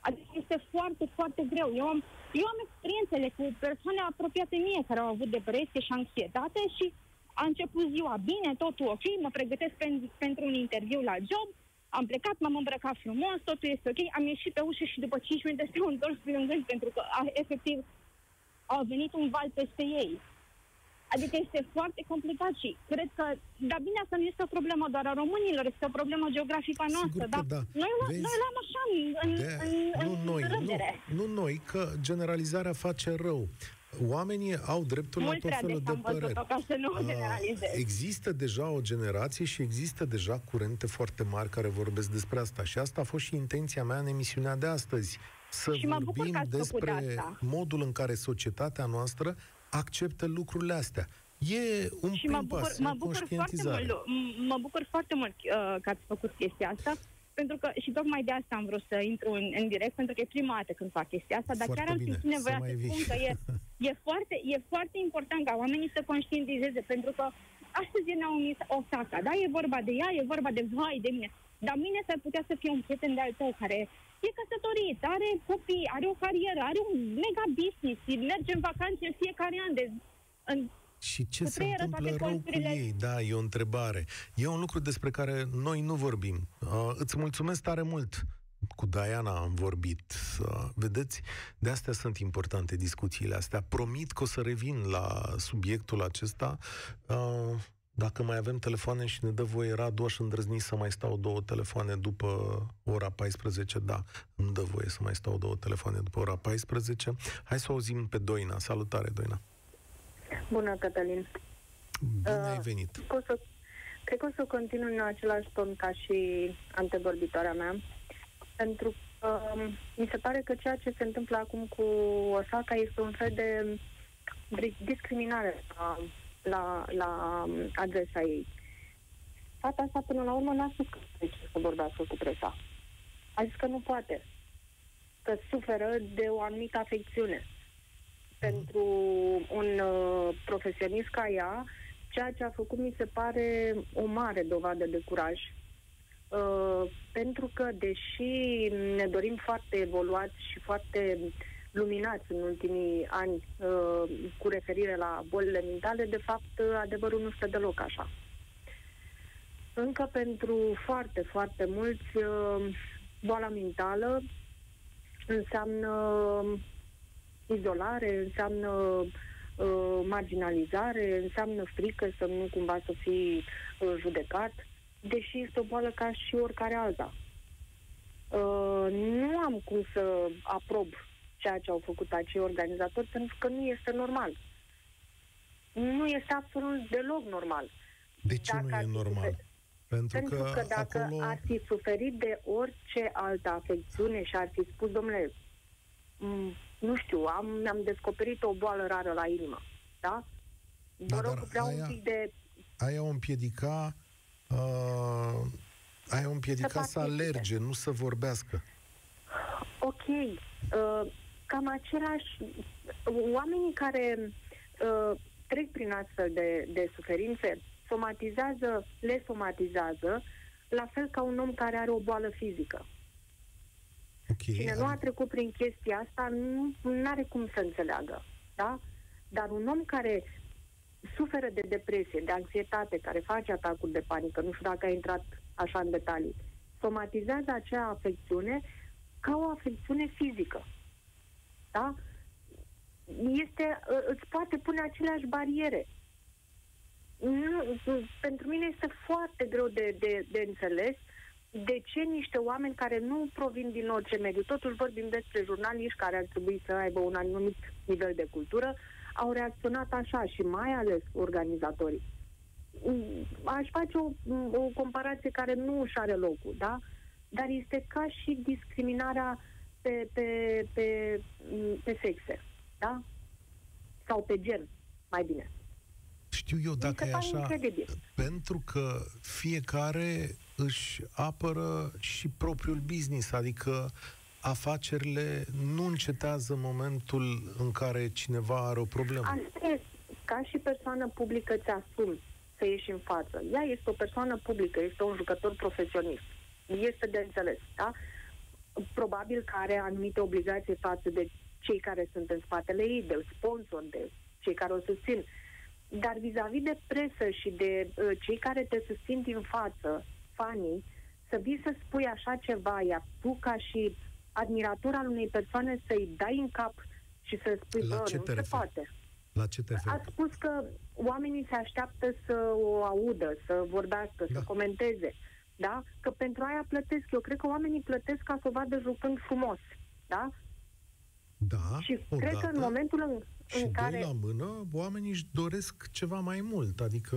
Adică este foarte, foarte greu. Eu am, eu am experiențele cu persoane apropiate mie care au avut depresie și anxietate și a început ziua bine, totul ok, mă pregătesc pen, pentru un interviu la job, am plecat, m-am îmbrăcat frumos, totul este ok, am ieșit pe ușă și după 5 minute s-au întors plângând pentru că a, efectiv a venit un val peste ei. Adică este foarte complicat și cred că, dar bine, asta nu este o problemă doar a românilor, este o problemă geografică noastră. Sigur că dar da. Noi, Vezi? noi luăm așa în, De, în, nu în noi, râdere. nu, nu noi, că generalizarea face rău. Oamenii au dreptul Mult la tot prea felul des de am văzut-o, păreri. ca să nu Ah, generalizez. Există deja o generație și există deja curente foarte mari care vorbesc despre asta. Și asta a fost și intenția mea în emisiunea de astăzi. Să Și mă bucur vorbim că ați făcut despre asta. modul în care societatea noastră acceptă lucrurile astea. E un Și prim mă bucur, pas, e mă o bucur foarte conștientizare. mult, m- mă bucur foarte mult uh, că ați făcut chestia asta, pentru că și tocmai de asta am vrut să intru în, în direct, pentru că e prima dată când fac chestia asta, dar Foarte chiar am bine, simțit nevoia să să, mai vii. spun că e, e, foarte, e foarte important ca oamenii să conștientizeze, pentru că astăzi e Naomi Osaka, da? E vorba de ea, e vorba de vai de mine, dar mine s-ar putea să fie un prieten de al tău care e căsătorit, are copii, are o carieră, are un mega business, merge în vacanțe în fiecare an de în Și ce Cu se preieră întâmplă toate rău cu colțurile. ei? Da, e o întrebare. E un lucru despre care noi nu vorbim. Uh, îți mulțumesc tare mult. Cu Diana am vorbit. Uh, vedeți? De astea sunt importante discuțiile astea. Promit că o să revin la subiectul acesta. Uh, dacă mai avem telefoane și ne dă voie, Radu, aș îndrăzni să mai stau două telefoane după ora 14. Da, îmi dă voie să mai stau două telefoane după ora 14. Hai să o auzim pe Doina. Salutare, Doina. Bună, Cătălin. Bine Uh, ai venit. Cred că o să, cred că o să continui în același ton ca și antevorbitoarea mea, pentru că um, mi se pare că ceea ce se întâmplă acum cu Osaka este un fel de di- discriminare la, la, la um, adresa ei. Fata asta, până la urmă, n-a spus că nu zice să vorbească cu presa. A zis că nu poate, că suferă de o anumită afecțiune pentru un uh, profesionist ca ea, ceea ce a făcut mi se pare o mare dovadă de curaj. Uh, pentru că, deși ne dorim foarte evoluați și foarte luminați în ultimii ani uh, cu referire la bolile mentale, de fapt, uh, adevărul nu stă deloc așa. Încă pentru foarte, foarte mulți, uh, boala mentală înseamnă izolare, înseamnă uh, marginalizare, înseamnă frică să nu cumva să fii uh, judecat, deși este o boală ca și oricare alta. Uh, nu am cum să aprob ceea ce au făcut acei organizatori, pentru că nu este normal. Nu este absolut deloc normal. De ce Dacă nu ar e fi normal? sufer- Pentru, Pentru că, că dacă acolo... ar fi suferit de orice altă afecțiune și ar fi spus, domnule, m- nu știu, am, am descoperit o boală rară la inimă, da? Vă Da, rog, dar vreau aia- un pic de... Aia o împiedica... Uh, aia o împiedica Să să, participe. alerge, nu să vorbească. Ok, uh, cam același... Oamenii care uh, trec prin astfel de, de suferințe somatizează, le somatizează la fel ca un om care are o boală fizică. Ok. Cine nu a trecut prin chestia asta nu are cum să înțeleagă. Da? Dar un om care suferă de depresie, de anxietate, care face atacuri de panică, nu știu dacă a intrat așa în detalii, somatizează acea afecțiune ca o afecțiune fizică. Da? Este, îți poate pune aceleași bariere. Nu, pentru mine este foarte greu de, de, de înțeles de ce niște oameni care nu provin din orice mediu, totuși vorbim despre jurnaliști care ar trebui să aibă un anumit nivel de cultură, au reacționat așa și mai ales organizatorii. Mm, Aș face o, o comparație care nu își are locul, da? Dar este ca și discriminarea pe, pe, pe, pe sexe, da? Sau pe gen, mai bine. Știu eu dacă se e pare așa, incredibil. pentru că fiecare își apără și propriul business, adică afacerile nu încetează în momentul în care cineva are o problemă. Asta e, ca și persoană publică ți asumi să ieși în față. Ea este o persoană publică, este un jucător profesionist. este de înțeles, da? Probabil că are anumite obligații față de cei care sunt în spatele ei, de sponsor, de cei care o susțin. Dar vis-a-vis de presă și de uh, cei care te susțin din față, fanii, să vii să spui așa ceva, iar tu ca și admirator al unei persoane să-i dai în cap și să spui, La bă, ce nu te se referi? poate. La ce te referi? A spus că oamenii se așteaptă să o audă, să vorbească, Da. să comenteze. Da? Că pentru aia plătesc. Eu cred că oamenii plătesc ca să o vadă jucând frumos. Da? Da, Și odată. cred că în momentul în, Și în doi care... la mână, oamenii își doresc ceva mai mult, adică...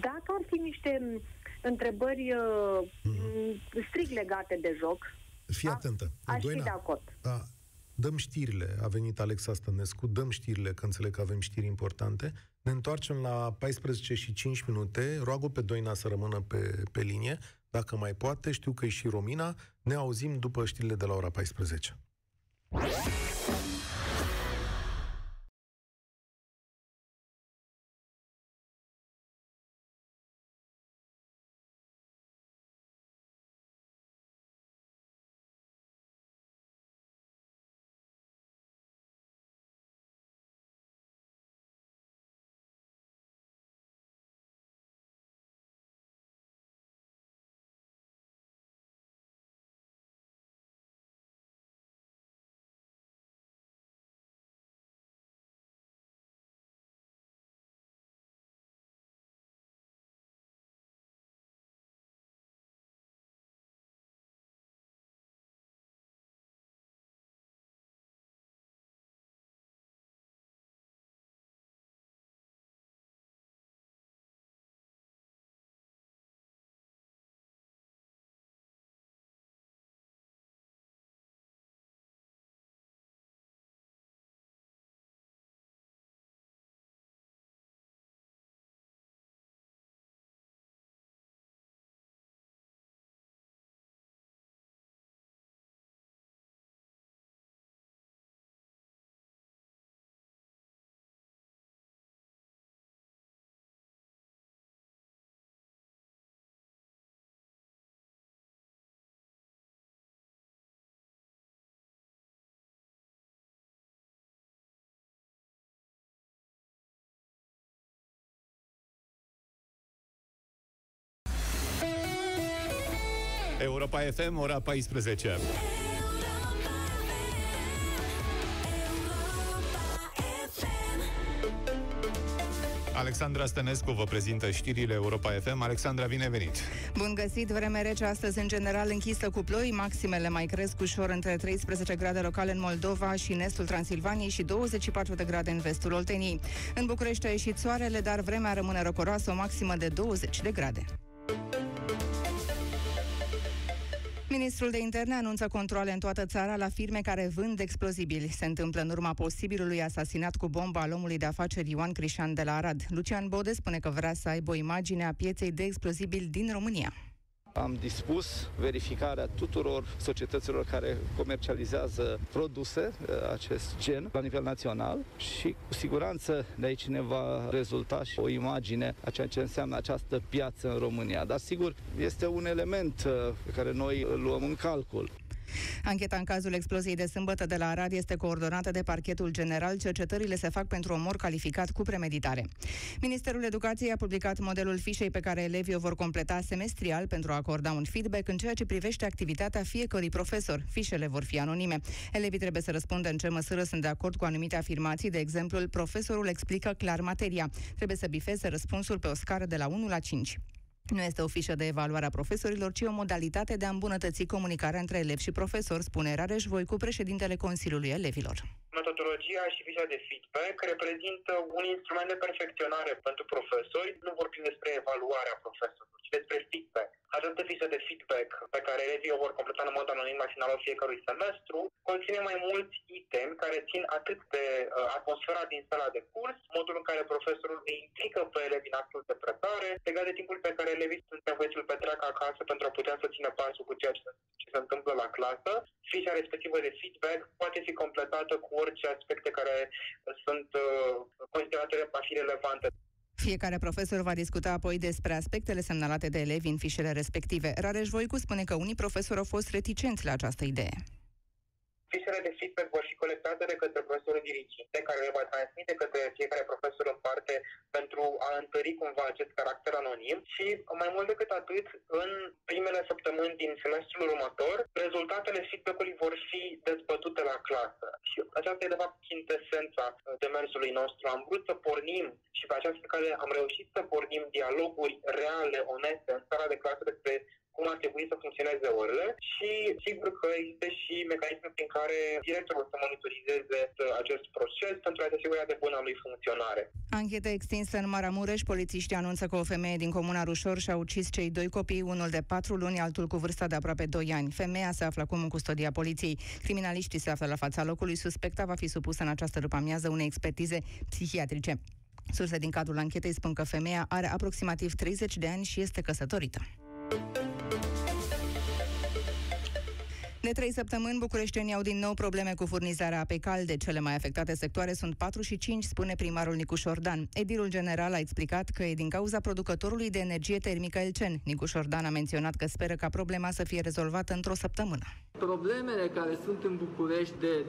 Dacă ar fi niște m, întrebări uh, m, strict legate de joc, Fii Da, atentă. aș fi Doina, de acord. Da, dăm știrile. A venit Alexa Stănescu, dăm știrile, că înțeleg că avem știri importante. Ne întoarcem la 14 și 5 minute. Roagă pe Doina să rămână pe, pe linie, dacă mai poate. Știu că e și Romina. Ne auzim după știrile de la ora 14. Europa FM, ora 14. Alexandra Stănescu vă prezintă știrile Europa FM. Alexandra, bine venit! Bun găsit, vreme rece astăzi în general închisă cu ploi, maximele mai cresc ușor între 13 grade locale în Moldova și în estul Transilvaniei și 24 de grade în vestul Olteniei. În București a ieșit soarele, dar vremea rămâne răcoroasă, o maximă de 20 de grade. Ministrul de Interne anunță controle în toată țara la firme care vând explozibili. Se întâmplă în urma posibilului asasinat cu bomba al omului de afaceri Ioan Crișan de la Arad. Lucian Bode spune că vrea să aibă o imagine a pieței de explozibili din România. Am dispus verificarea tuturor societăților care comercializează produse uh, acest gen la nivel național și cu siguranță de aici ne va rezulta și o imagine a ceea ce înseamnă această piață în România. Dar sigur, este un element uh, pe care noi îl luăm în calcul. Ancheta în cazul exploziei de sâmbătă de la Arad este coordonată de parchetul general. Cercetările se fac pentru omor calificat cu premeditare. Ministerul Educației a publicat modelul fișei pe care elevii o vor completa semestrial pentru a acorda un feedback în ceea ce privește activitatea fiecărui profesor. Fișele vor fi anonime. Elevii trebuie să răspundă în ce măsură sunt de acord cu anumite afirmații, de exemplu, profesorul explică clar materia. Trebuie să bifeze răspunsul pe o scară de la 1 la 5. Nu este o fișă de evaluare a profesorilor, ci o modalitate de a îmbunătăți comunicarea între elevi și profesor, spune Rareș Voicu, președintele Consiliului Elevilor. Metodologia și fișa de feedback reprezintă un instrument de perfecționare pentru profesori. Nu vorbim despre evaluarea profesorului, ci despre feedback. Această fișă de feedback pe care elevii o vor completa în mod anonim la finalul fiecărui semestru conține mai mulți itemi care țin atât de uh, atmosfera din sala de curs, modul în care profesorul îi implică pe elevi în actul de predare, legat de timpul pe care elevii sunt nevoiți să-l petreacă acasă pentru a putea să țină pasul cu ceea ce, ce se întâmplă la clasă. Fișa respectivă de feedback poate fi completată cu orice aspecte care uh, sunt uh, considerate a fi relevante. Fiecare profesor va discuta apoi despre aspectele semnalate de elevi în fișele respective. Rareș Voicu spune că unii profesori au fost reticenți la această idee. Fișele de feedback vor fi colectate de către profesorul diriginte, care le va transmite către fiecare profesor în parte pentru a întări cumva acest caracter anonim și mai mult decât atât, în primele săptămâni din semestrul următor, rezultatele feedback-ului vor fi dezbătute la clasă. Și aceasta e de fapt quintesența demersului nostru. Am vrut să pornim și pe această cale am reușit să pornim dialoguri reale, oneste, în sala de clasă despre cum ar trebui să funcționeze orele și sigur că există și mecanisme prin care directorul să monitorizeze acest proces pentru a se asigura de bună lui funcționare. Anchetă extinsă în Maramureș, polițiștii anunță că o femeie din comuna Rușor și-a ucis cei doi copii, unul de patru luni, altul cu vârsta de aproape 2 ani. Femeia se află acum în custodia poliției. Criminaliștii se află la fața locului. Suspecta va fi supusă în această după amiază unei expertize psihiatrice. Surse din cadrul anchetei spun că femeia are aproximativ 30 de ani și este căsătorită. De trei săptămâni, bucureștenii au din nou probleme cu furnizarea apei calde. Cele mai afectate sectoare sunt 4 și 5, spune primarul Nicu Șordan. Edilul general a explicat că e din cauza producătorului de energie termică Elcen. Nicu Șordan a menționat că speră ca problema să fie rezolvată într-o săptămână. Problemele care sunt în București de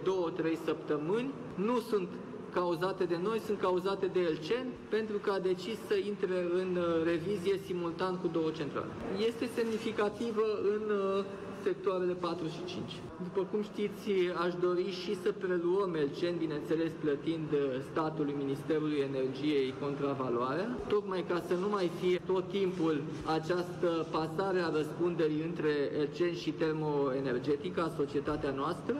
2-3 săptămâni nu sunt cauzate de noi, sunt cauzate de Elcen, pentru că a decis să intre în uh, revizie simultan cu două centrale. Este semnificativă în uh, sectoarele 4 și 5. După cum știți, aș dori și să preluăm Elcen, bineînțeles plătind uh, statului Ministerului Energiei contravaloarea, tocmai ca să nu mai fie tot timpul această pasare a răspunderii între Elcen și termoenergetica, societatea noastră.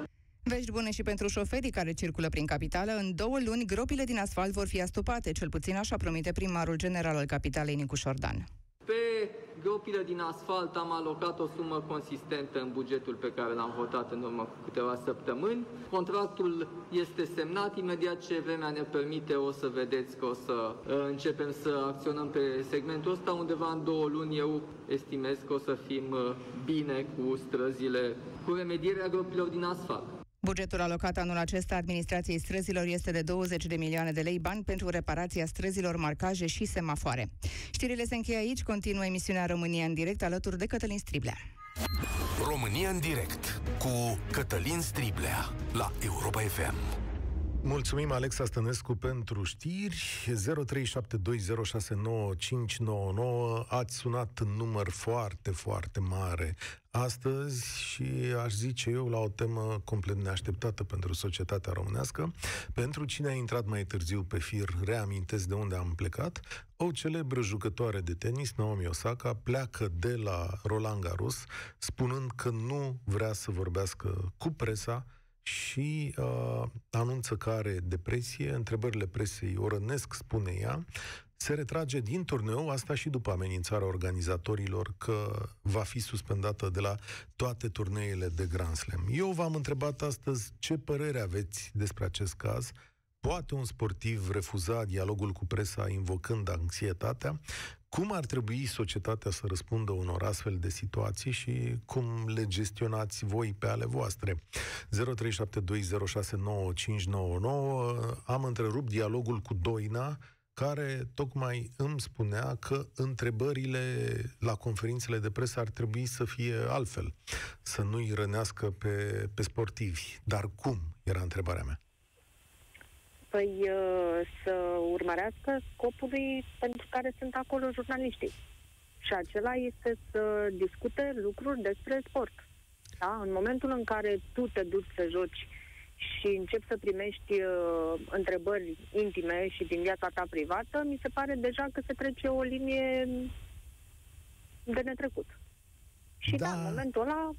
Vești bune și pentru șoferii care circulă prin capitală. În două luni, gropile din asfalt vor fi astupate, cel puțin așa promite primarul general al capitalei, Nicu Șordan. Pe gropile din asfalt am alocat o sumă consistentă în bugetul pe care l-am votat în urmă cu câteva săptămâni. Contractul este semnat, imediat ce vremea ne permite o să vedeți că o să uh, începem să acționăm pe segmentul ăsta. Undeva în două luni eu estimez că o să fim uh, bine cu străzile, cu remedierea gropilor din asfalt. Bugetul alocat anul acesta administrației străzilor este de 20 de milioane de lei bani pentru reparația străzilor, marcaje și semafoare. Știrile se încheie aici, continuă emisiunea România în direct alături de Cătălin Striblea. România în direct cu Cătălin Striblea la Europa FM. Mulțumim, Alexa Stănescu, pentru știri. 0372069599. Ați sunat în număr foarte, foarte mare astăzi și aș zice eu la o temă complet neașteptată pentru societatea românească. Pentru cine a intrat mai târziu pe fir, reamintesc de unde am plecat, o celebră jucătoare de tenis, Naomi Osaka, pleacă de la Roland Garros, spunând că nu vrea să vorbească cu presa și uh, anunță că are depresie, întrebările presei o rănesc, spune ea, se retrage din turneu, asta și după amenințarea organizatorilor că va fi suspendată de la toate turneele de Grand Slam. Eu v-am întrebat astăzi ce părere aveți despre acest caz, Poate un sportiv refuza dialogul cu presa invocând anxietatea? Cum ar trebui societatea să răspundă unor astfel de situații și cum le gestionați voi pe ale voastre? 0372069599 Am întrerupt dialogul cu Doina, care tocmai îmi spunea că întrebările la conferințele de presă ar trebui să fie altfel, să nu-i rănească pe, pe sportivi. Dar cum? Era întrebarea mea. Păi uh, să urmărească scopului pentru care sunt acolo jurnaliștii. Și acela este să discute lucruri despre sport. Da? În momentul în care tu te duci să joci și începi să primești uh, întrebări intime și din viața ta privată, mi se pare deja că se trece o linie de netrecut. Și da, da în momentul ăla,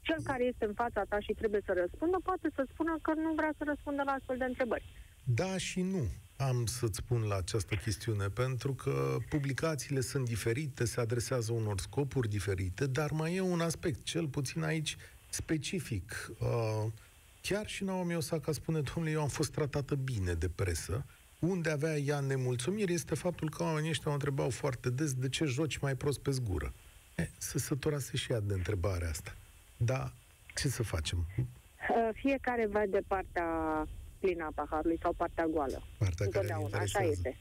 cel care este în fața ta și trebuie să răspundă, poate să spună că nu vrea să răspundă la astfel de întrebări. Da și nu am să-ți spun la această chestiune, pentru că publicațiile sunt diferite, se adresează unor scopuri diferite, dar mai e un aspect, cel puțin aici, specific. Uh, chiar și Naomi Osaka spune, domnule, eu am fost tratată bine de presă, unde avea ea nemulțumiri este faptul că oamenii ăștia o întrebau foarte des de ce joci mai prost pe zgură. E, să săturase și ea de întrebarea asta. Dar ce să facem? Fiecare va de partea plină a paharului sau partea goală. Partea Întotdeauna, care așa este.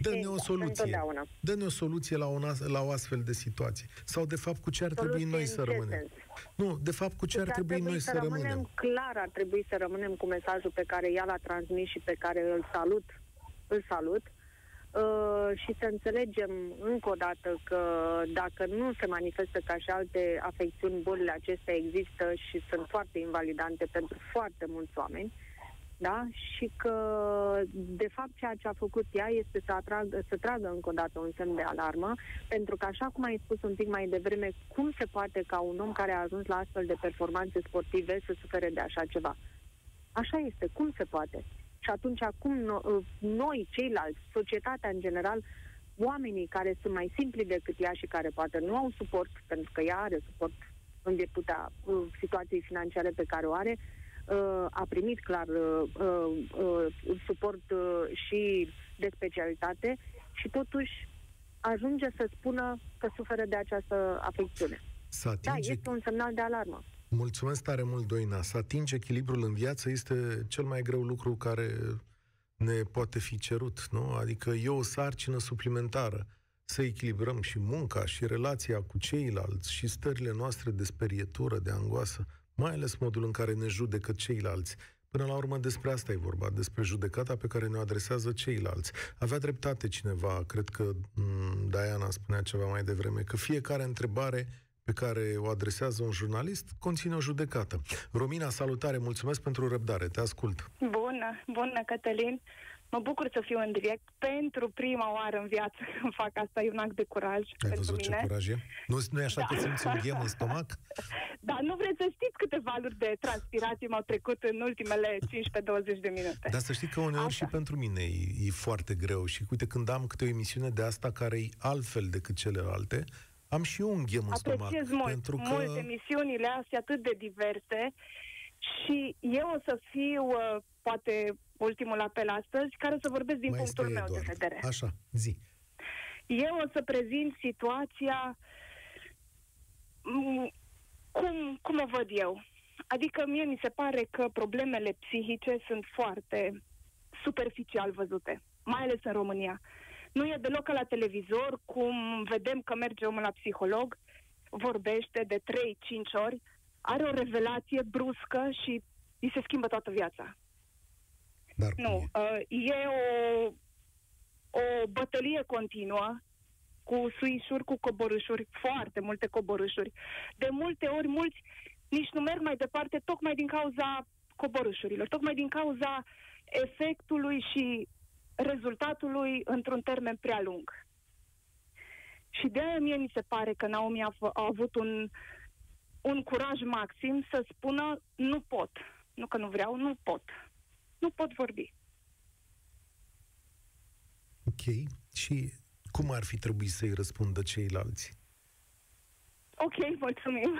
Dă-ne Exact, o soluție. întotdeauna. Dă-ne o soluție la, un, as- la o astfel de situație. Sau, de fapt, cu ce ar trebui Soluție noi în să ce rămânem? sens? Nu, de fapt, cu ce ar Deci trebui noi să rămânem? Clar ar trebui să rămânem cu mesajul pe care ea l-a transmis și pe care îl salut, îl salut. Uh, și să înțelegem încă o dată că dacă nu se manifestă ca și alte afecțiuni, bolile acestea există și sunt foarte invalidante pentru foarte mulți oameni, da? Și că, de fapt, ceea ce a făcut ea este să, atragă, să tragă încă o dată un semn de alarmă, pentru că, așa cum ai spus un pic mai devreme, cum se poate ca un om care a ajuns la astfel de performanțe sportive să sufere de așa ceva? Așa este, cum se poate? Și atunci, acum no- noi, ceilalți, societatea în general, oamenii care sunt mai simpli decât ea și care poate nu au suport, pentru că ea are suport în virtutea uh, situației financiare pe care o are, uh, a primit clar uh, uh, uh, suport uh, și de specialitate și totuși ajunge să spună că suferă de această afecțiune. Să Da, atinge este un semnal de alarmă. Mulțumesc tare mult, Doina. Să atingi echilibrul în viață este cel mai greu lucru care ne poate fi cerut, nu? Adică e o sarcină suplimentară să echilibrăm și munca și relația cu ceilalți și stările noastre de sperietură, de angoasă, mai ales modul în care ne judecă ceilalți. Până la urmă despre asta e vorba, despre judecata pe care ne adresează ceilalți. Avea dreptate cineva, cred că m- Diana spunea ceva mai devreme, că fiecare întrebare pe care o adresează un jurnalist conține o judecată. Romina, salutare, mulțumesc pentru răbdare, te ascult. Bună, bună, Cătălin. Mă bucur să fiu în direct. Pentru prima oară în viață când fac asta, e un act de curaj Ai pentru văzut mine. ce curaj e? Nu, nu e așa Da. că simți un ghem în stomac? Dar nu vreți să știți câte valuri de transpirație m-au trecut în ultimele 15-20 de minute. Dar să știi că uneori și pentru mine e, e foarte greu și uite, când am câte o emisiune de asta care e altfel decât celelalte, am și eu un ghem în stomac. Apreciez mult, pentru că... mult emisiunile astea atât de diverse și eu o să fiu, uh, poate, ultimul apel astăzi, care să vorbesc din Mai punctul este meu Eduard. de vedere. Așa, zi. Eu o să prezint situația mm, cum, cum o văd eu. Adică mie mi se pare că problemele psihice sunt foarte superficial văzute, mai ales în România. Nu e deloc ca la televizor, cum vedem că merge omul la psiholog, vorbește de 3-5 ori, are o revelație bruscă și îi se schimbă toată viața. Dar nu, uh, e o, o bătălie continuă cu suișuri, cu coborâșuri, foarte multe coborâșuri. De multe ori, mulți nici nu merg mai departe tocmai din cauza coborâșurilor, tocmai din cauza efectului și rezultatului într-un termen prea lung. Și de aia mie mi se pare că Naomi a, f- a avut un, un curaj maxim să spună nu pot. Nu că nu vreau, nu pot. Nu pot vorbi. Ok. Și cum ar fi trebuit să-i răspundă ceilalți? Ok, mulțumim.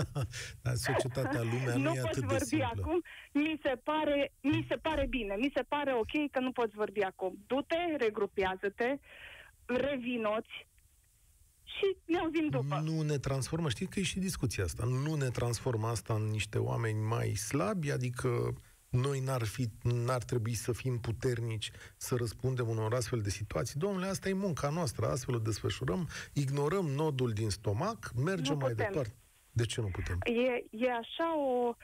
Dar societatea, lumea nu, nu e poți atât de vorbi simplă. acum. Mi se, pare, mi se pare bine. Mi se pare ok că nu poți vorbi acum. Du-te, regrupează-te, revinoți și ne auzim după. Nu ne transformă, știi că e și discuția asta, nu ne transformă asta în niște oameni mai slabi, adică noi n-ar, fi, n-ar trebui să fim puternici să răspundem unor astfel de situații. Domnule, asta e munca noastră, astfel o desfășurăm, ignorăm nodul din stomac, mergem Nu mai putem. departe. De ce nu putem? E, e așa o...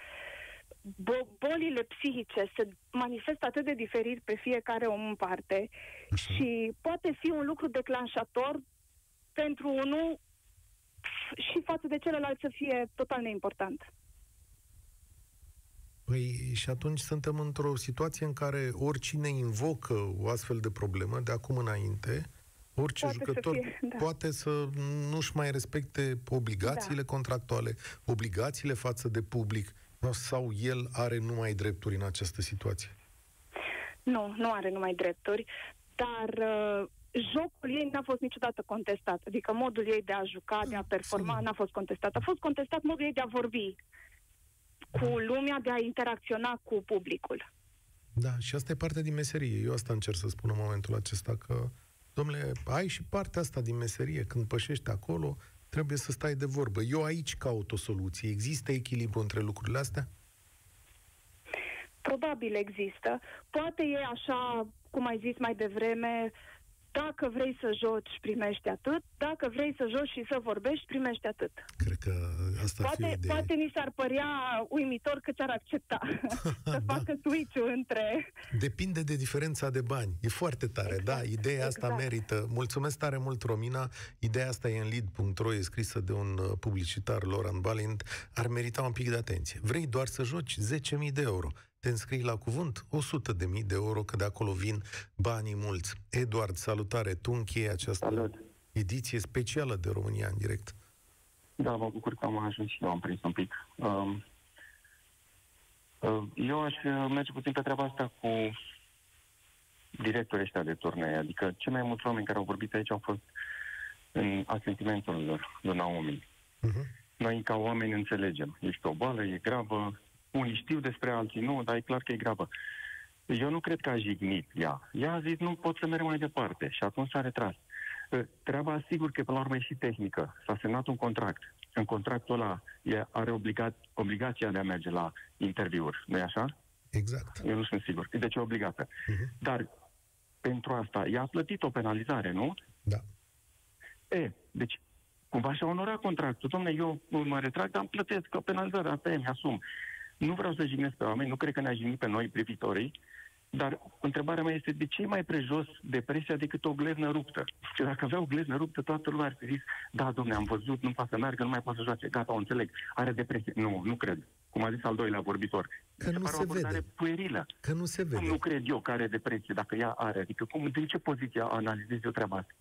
Bo- bolile psihice se manifestă atât de diferit pe fiecare om în parte și poate fi un lucru declanșator pentru unul și față de celălalt să fie total neimportant. Păi și atunci suntem într-o situație în care oricine invocă o astfel de problemă de acum înainte, orice Poate să jucător fie, da. poate să nu-și mai respecte obligațiile Da. contractuale, obligațiile față de public, sau el are numai drepturi în această situație. Nu, nu are numai drepturi, dar uh, jocul ei n-a fost niciodată contestat. Adică modul ei de a juca, de a performa, n-a fost contestat. A fost contestat modul ei de a vorbi cu lumea, de a interacționa cu publicul. Da, și asta e parte din meserie. Eu asta încerc să spun în momentul acesta, că, domnule, ai și partea asta din meserie. Când pășești acolo, trebuie să stai de vorbă. Eu aici caut o soluție. Există echilibru între lucrurile astea? Probabil există. Poate e așa, cum ai zis mai devreme, dacă vrei să joci, primești atât, dacă vrei să joci și să vorbești, primești atât. Cred că asta poate, ar fi o poate ni s-ar părea uimitor că ți-ar accepta să da. facă switch-ul între... Depinde de diferența de bani. E foarte tare, exact. da, ideea asta exact. merită. Mulțumesc tare mult, Romina. Ideea asta e în lead.ro, e scrisă de un uh, publicitar, Laurent Balint. Ar merita un pic de atenție. Vrei doar să joci 10.000 de euro te înscrii la cuvânt, 100 de mii de euro, că de acolo vin banii mulți. Eduard, salutare, tu încheie această Salut. ediție specială de România în direct. Da, mă bucur că am ajuns și eu am prins un pic. Um, uh, eu aș merge puțin pe treaba asta cu directorii ăștia de turnee, adică cei mai mulți oameni care au vorbit aici au fost în asentimentul lor, lui Naomi. Uh-huh. Noi, ca oameni, înțelegem. Este o boală, e gravă, unii știu despre alții, nu, dar e clar că e gravă. Eu nu cred că a jignit ea. Ea a zis, nu pot să merg mai departe și atunci s-a retras. Ă, treaba, sigur că, până la urmă, e și tehnică. S-a semnat un contract. În contractul ăla e, are obligat, obligația de a merge la interviuri, nu e așa? Exact. Eu nu sunt sigur. Deci e obligată. Uh-huh. Dar pentru asta, ea a plătit o penalizare, nu? Da. E, deci cumva și-a onorat contractul. Domne, eu mă retrag, dar îmi plătesc o penalizare, asta e, mi-asum. Nu vreau să jignesc pe oameni, nu cred că ne-a jignit pe noi, privitorii, dar întrebarea mea este de ce e mai prejos depresia decât o gleznă ruptă? Și dacă avea o gleznă ruptă, toată lumea ar fi zis, da, domne, am văzut, nu poate să meargă, nu mai poate să joace, gata, o înțeleg, are depresie. Nu, nu cred. Cum a zis al doilea vorbitor. Că nu se vede. Puerilă. Că nu se vede. Nu cred eu că are depresie, dacă ea are. Adică cum, din ce poziție analizez eu treaba asta?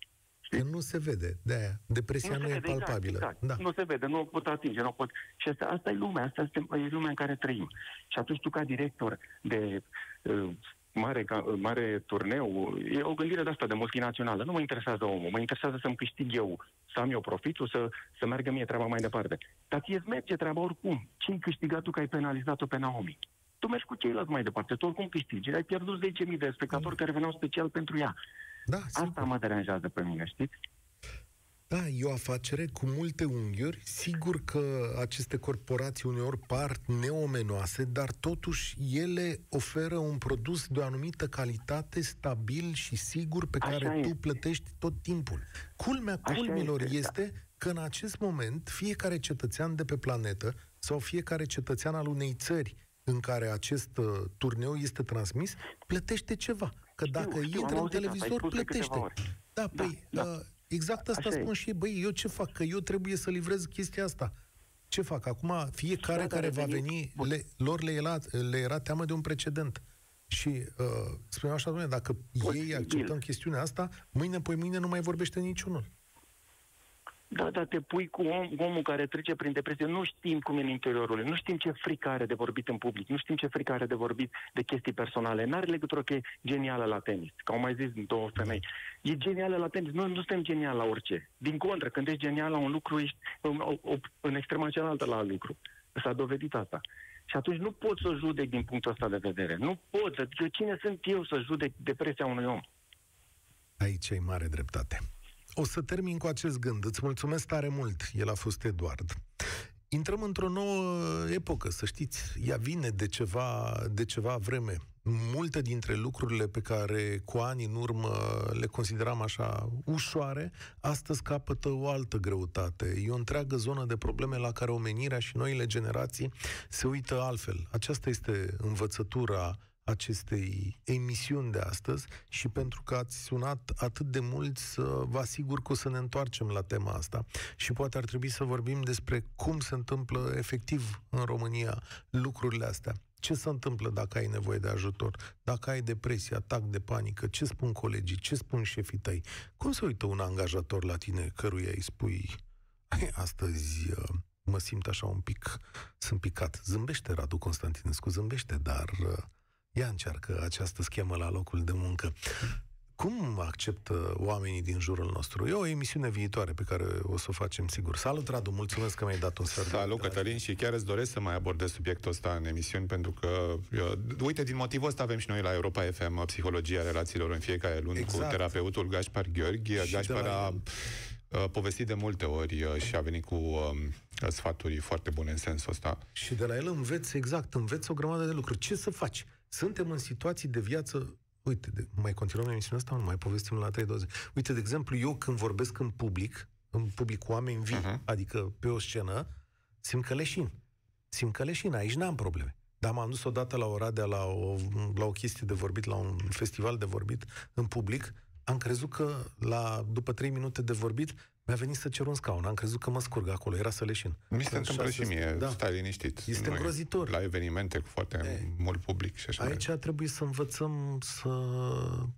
Că nu se vede, de aia. Depresia nu, nu e vede, exact, palpabilă. Exact, exact. Da. Nu se vede, nu o pot atinge, nu o pot... Și asta, asta e lumea, asta este e lumea în care trăim. Și atunci tu, ca director de uh, mare, ca, uh, mare turneu, e o gândire de asta, de multinațională. Nu mă interesează omul, mă interesează să-mi câștig eu, să am eu profitul, să, să meargă mie treaba mai departe. Dar ție merge treaba oricum. Ce-ai câștigat tu că ai penalizat-o pe Naomi? Tu mergi cu ceilalți mai departe, tu oricum câștigi. Ai pierdut 10.000 de spectatori care veneau special pentru ea. Da, Asta sigur. mă deranjează pe mine, știți? Da, e o afacere cu multe unghiuri. Sigur că aceste corporații uneori par neomenoase, dar totuși ele oferă un produs de o anumită calitate, stabil și sigur, pe Așa care este. tu plătești tot timpul. Culmea culmilor este, este da. că în acest moment fiecare cetățean de pe planetă sau fiecare cetățean al unei țări în care acest uh, turneu este transmis, plătește ceva. Că știu, dacă știu, intră în televizor, plătește. Da, da, păi, da. Uh, exact asta Așa spun e. și ei. Băi, eu ce fac? Că eu trebuie să livrez chestia asta. Ce fac? Acum, fiecare da, care va veni, le, lor le era, le era teamă de un precedent. Și uh, spuneam așa, domnule, dacă Posibil. ei acceptă în chestiunea asta, mâine, poi mâine nu mai vorbește niciunul. Da, da, te pui cu om, omul care trece prin depresie. Nu știm cum e în interiorul nu știm ce frică are de vorbit în public, nu știm ce frică are de vorbit de chestii personale. N-are legătură că e genială la tenis, că au mai zis două femei. E genială la tenis, nu, nu suntem genial la orice. Din contră, când ești genial la un lucru, ești în, în extrema cealaltă la alt lucru. S-a dovedit asta. Și atunci nu pot să judec din punctul ăsta de vedere. Nu pot. Adică cine sunt eu să judec depresia unui om? Aici ai mare dreptate. O să termin cu acest gând. Îți mulțumesc tare mult. El a fost Eduard. Intrăm într-o nouă epocă, să știți. Ea vine de ceva, de ceva vreme. Multe dintre lucrurile pe care cu ani în urmă le consideram așa ușoare, astăzi capătă o altă greutate. E o întreagă zonă de probleme la care omenirea și noile generații se uită altfel. Aceasta este învățătura acestei emisiuni de astăzi și pentru că ați sunat atât de mult să vă asigur că o să ne întoarcem la tema asta și poate ar trebui să vorbim despre cum se întâmplă efectiv în România lucrurile astea. Ce se întâmplă dacă ai nevoie de ajutor? Dacă ai depresie, atac de panică, ce spun colegii, ce spun șefii tăi? Cum se uită un angajator la tine căruia îi spui astăzi uh, mă simt așa un pic, sunt picat. Zâmbește Radu Constantinescu, zâmbește, dar uh, Ia încearcă această schemă la locul de muncă. Cum acceptă oamenii din jurul nostru? E o emisiune viitoare pe care o să o facem, sigur. Salut, Radu, mulțumesc că mi-ai dat un sfert. Salut, Cătălin, și chiar îți doresc să mai abordez subiectul ăsta în emisiuni, pentru că, eu, uite, din motivul ăsta avem și noi la Europa FM psihologia relațiilor în fiecare lună exact. cu terapeutul Gaspar Gheorghi. Gaspar a povestit de multe ori și a venit cu um, sfaturi foarte bune în sensul ăsta. Și de la el înveți, exact, înveți o grămadă de lucruri. Ce să faci? Suntem în situații de viață Uite, de, mai continuăm emisiunea asta, nu mai povestim la 3.20. Uite, de exemplu, eu când vorbesc în public, în public cu oameni vii, uh-huh. adică pe o scenă, simt că leșin. Simt că leșin, aici n-am probleme. Dar m-am dus odată la Oradea la o, la o chestie de vorbit, la un festival de vorbit în public. Am crezut că la, după trei minute de vorbit mi-a venit să cer un scaun. Am crezut că mă scurg acolo, era să leșin. Mi se întâmplă și mie, da. stai liniștit. Este Noi, îngrozitor. La evenimente cu foarte e. mult public și așa Aici mai. trebuie să învățăm să...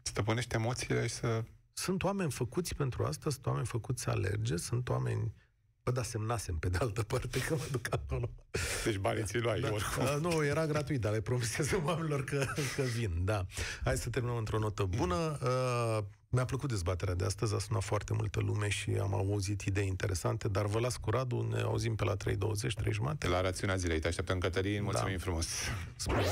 Stăpânești emoțiile și să... Sunt oameni făcuți pentru asta, sunt oameni făcuți să alerge, sunt oameni Bă, da, semnasem pe de altă parte că mă duc acolo. Deci banii ți luai, da. oricum. Uh, nu, era gratuit, dar le promisesem oamenilor că, că vin, da. Hai să terminăm într-o notă bună. Uh, mi-a plăcut dezbaterea de astăzi, a sunat foarte multă lume și am auzit idei interesante, dar vă las cu Radu, ne auzim pe la 3.20, 3 jumate. La rațiunea zilei, te așteptăm, Cătălin, mulțumim da. frumos. Spune.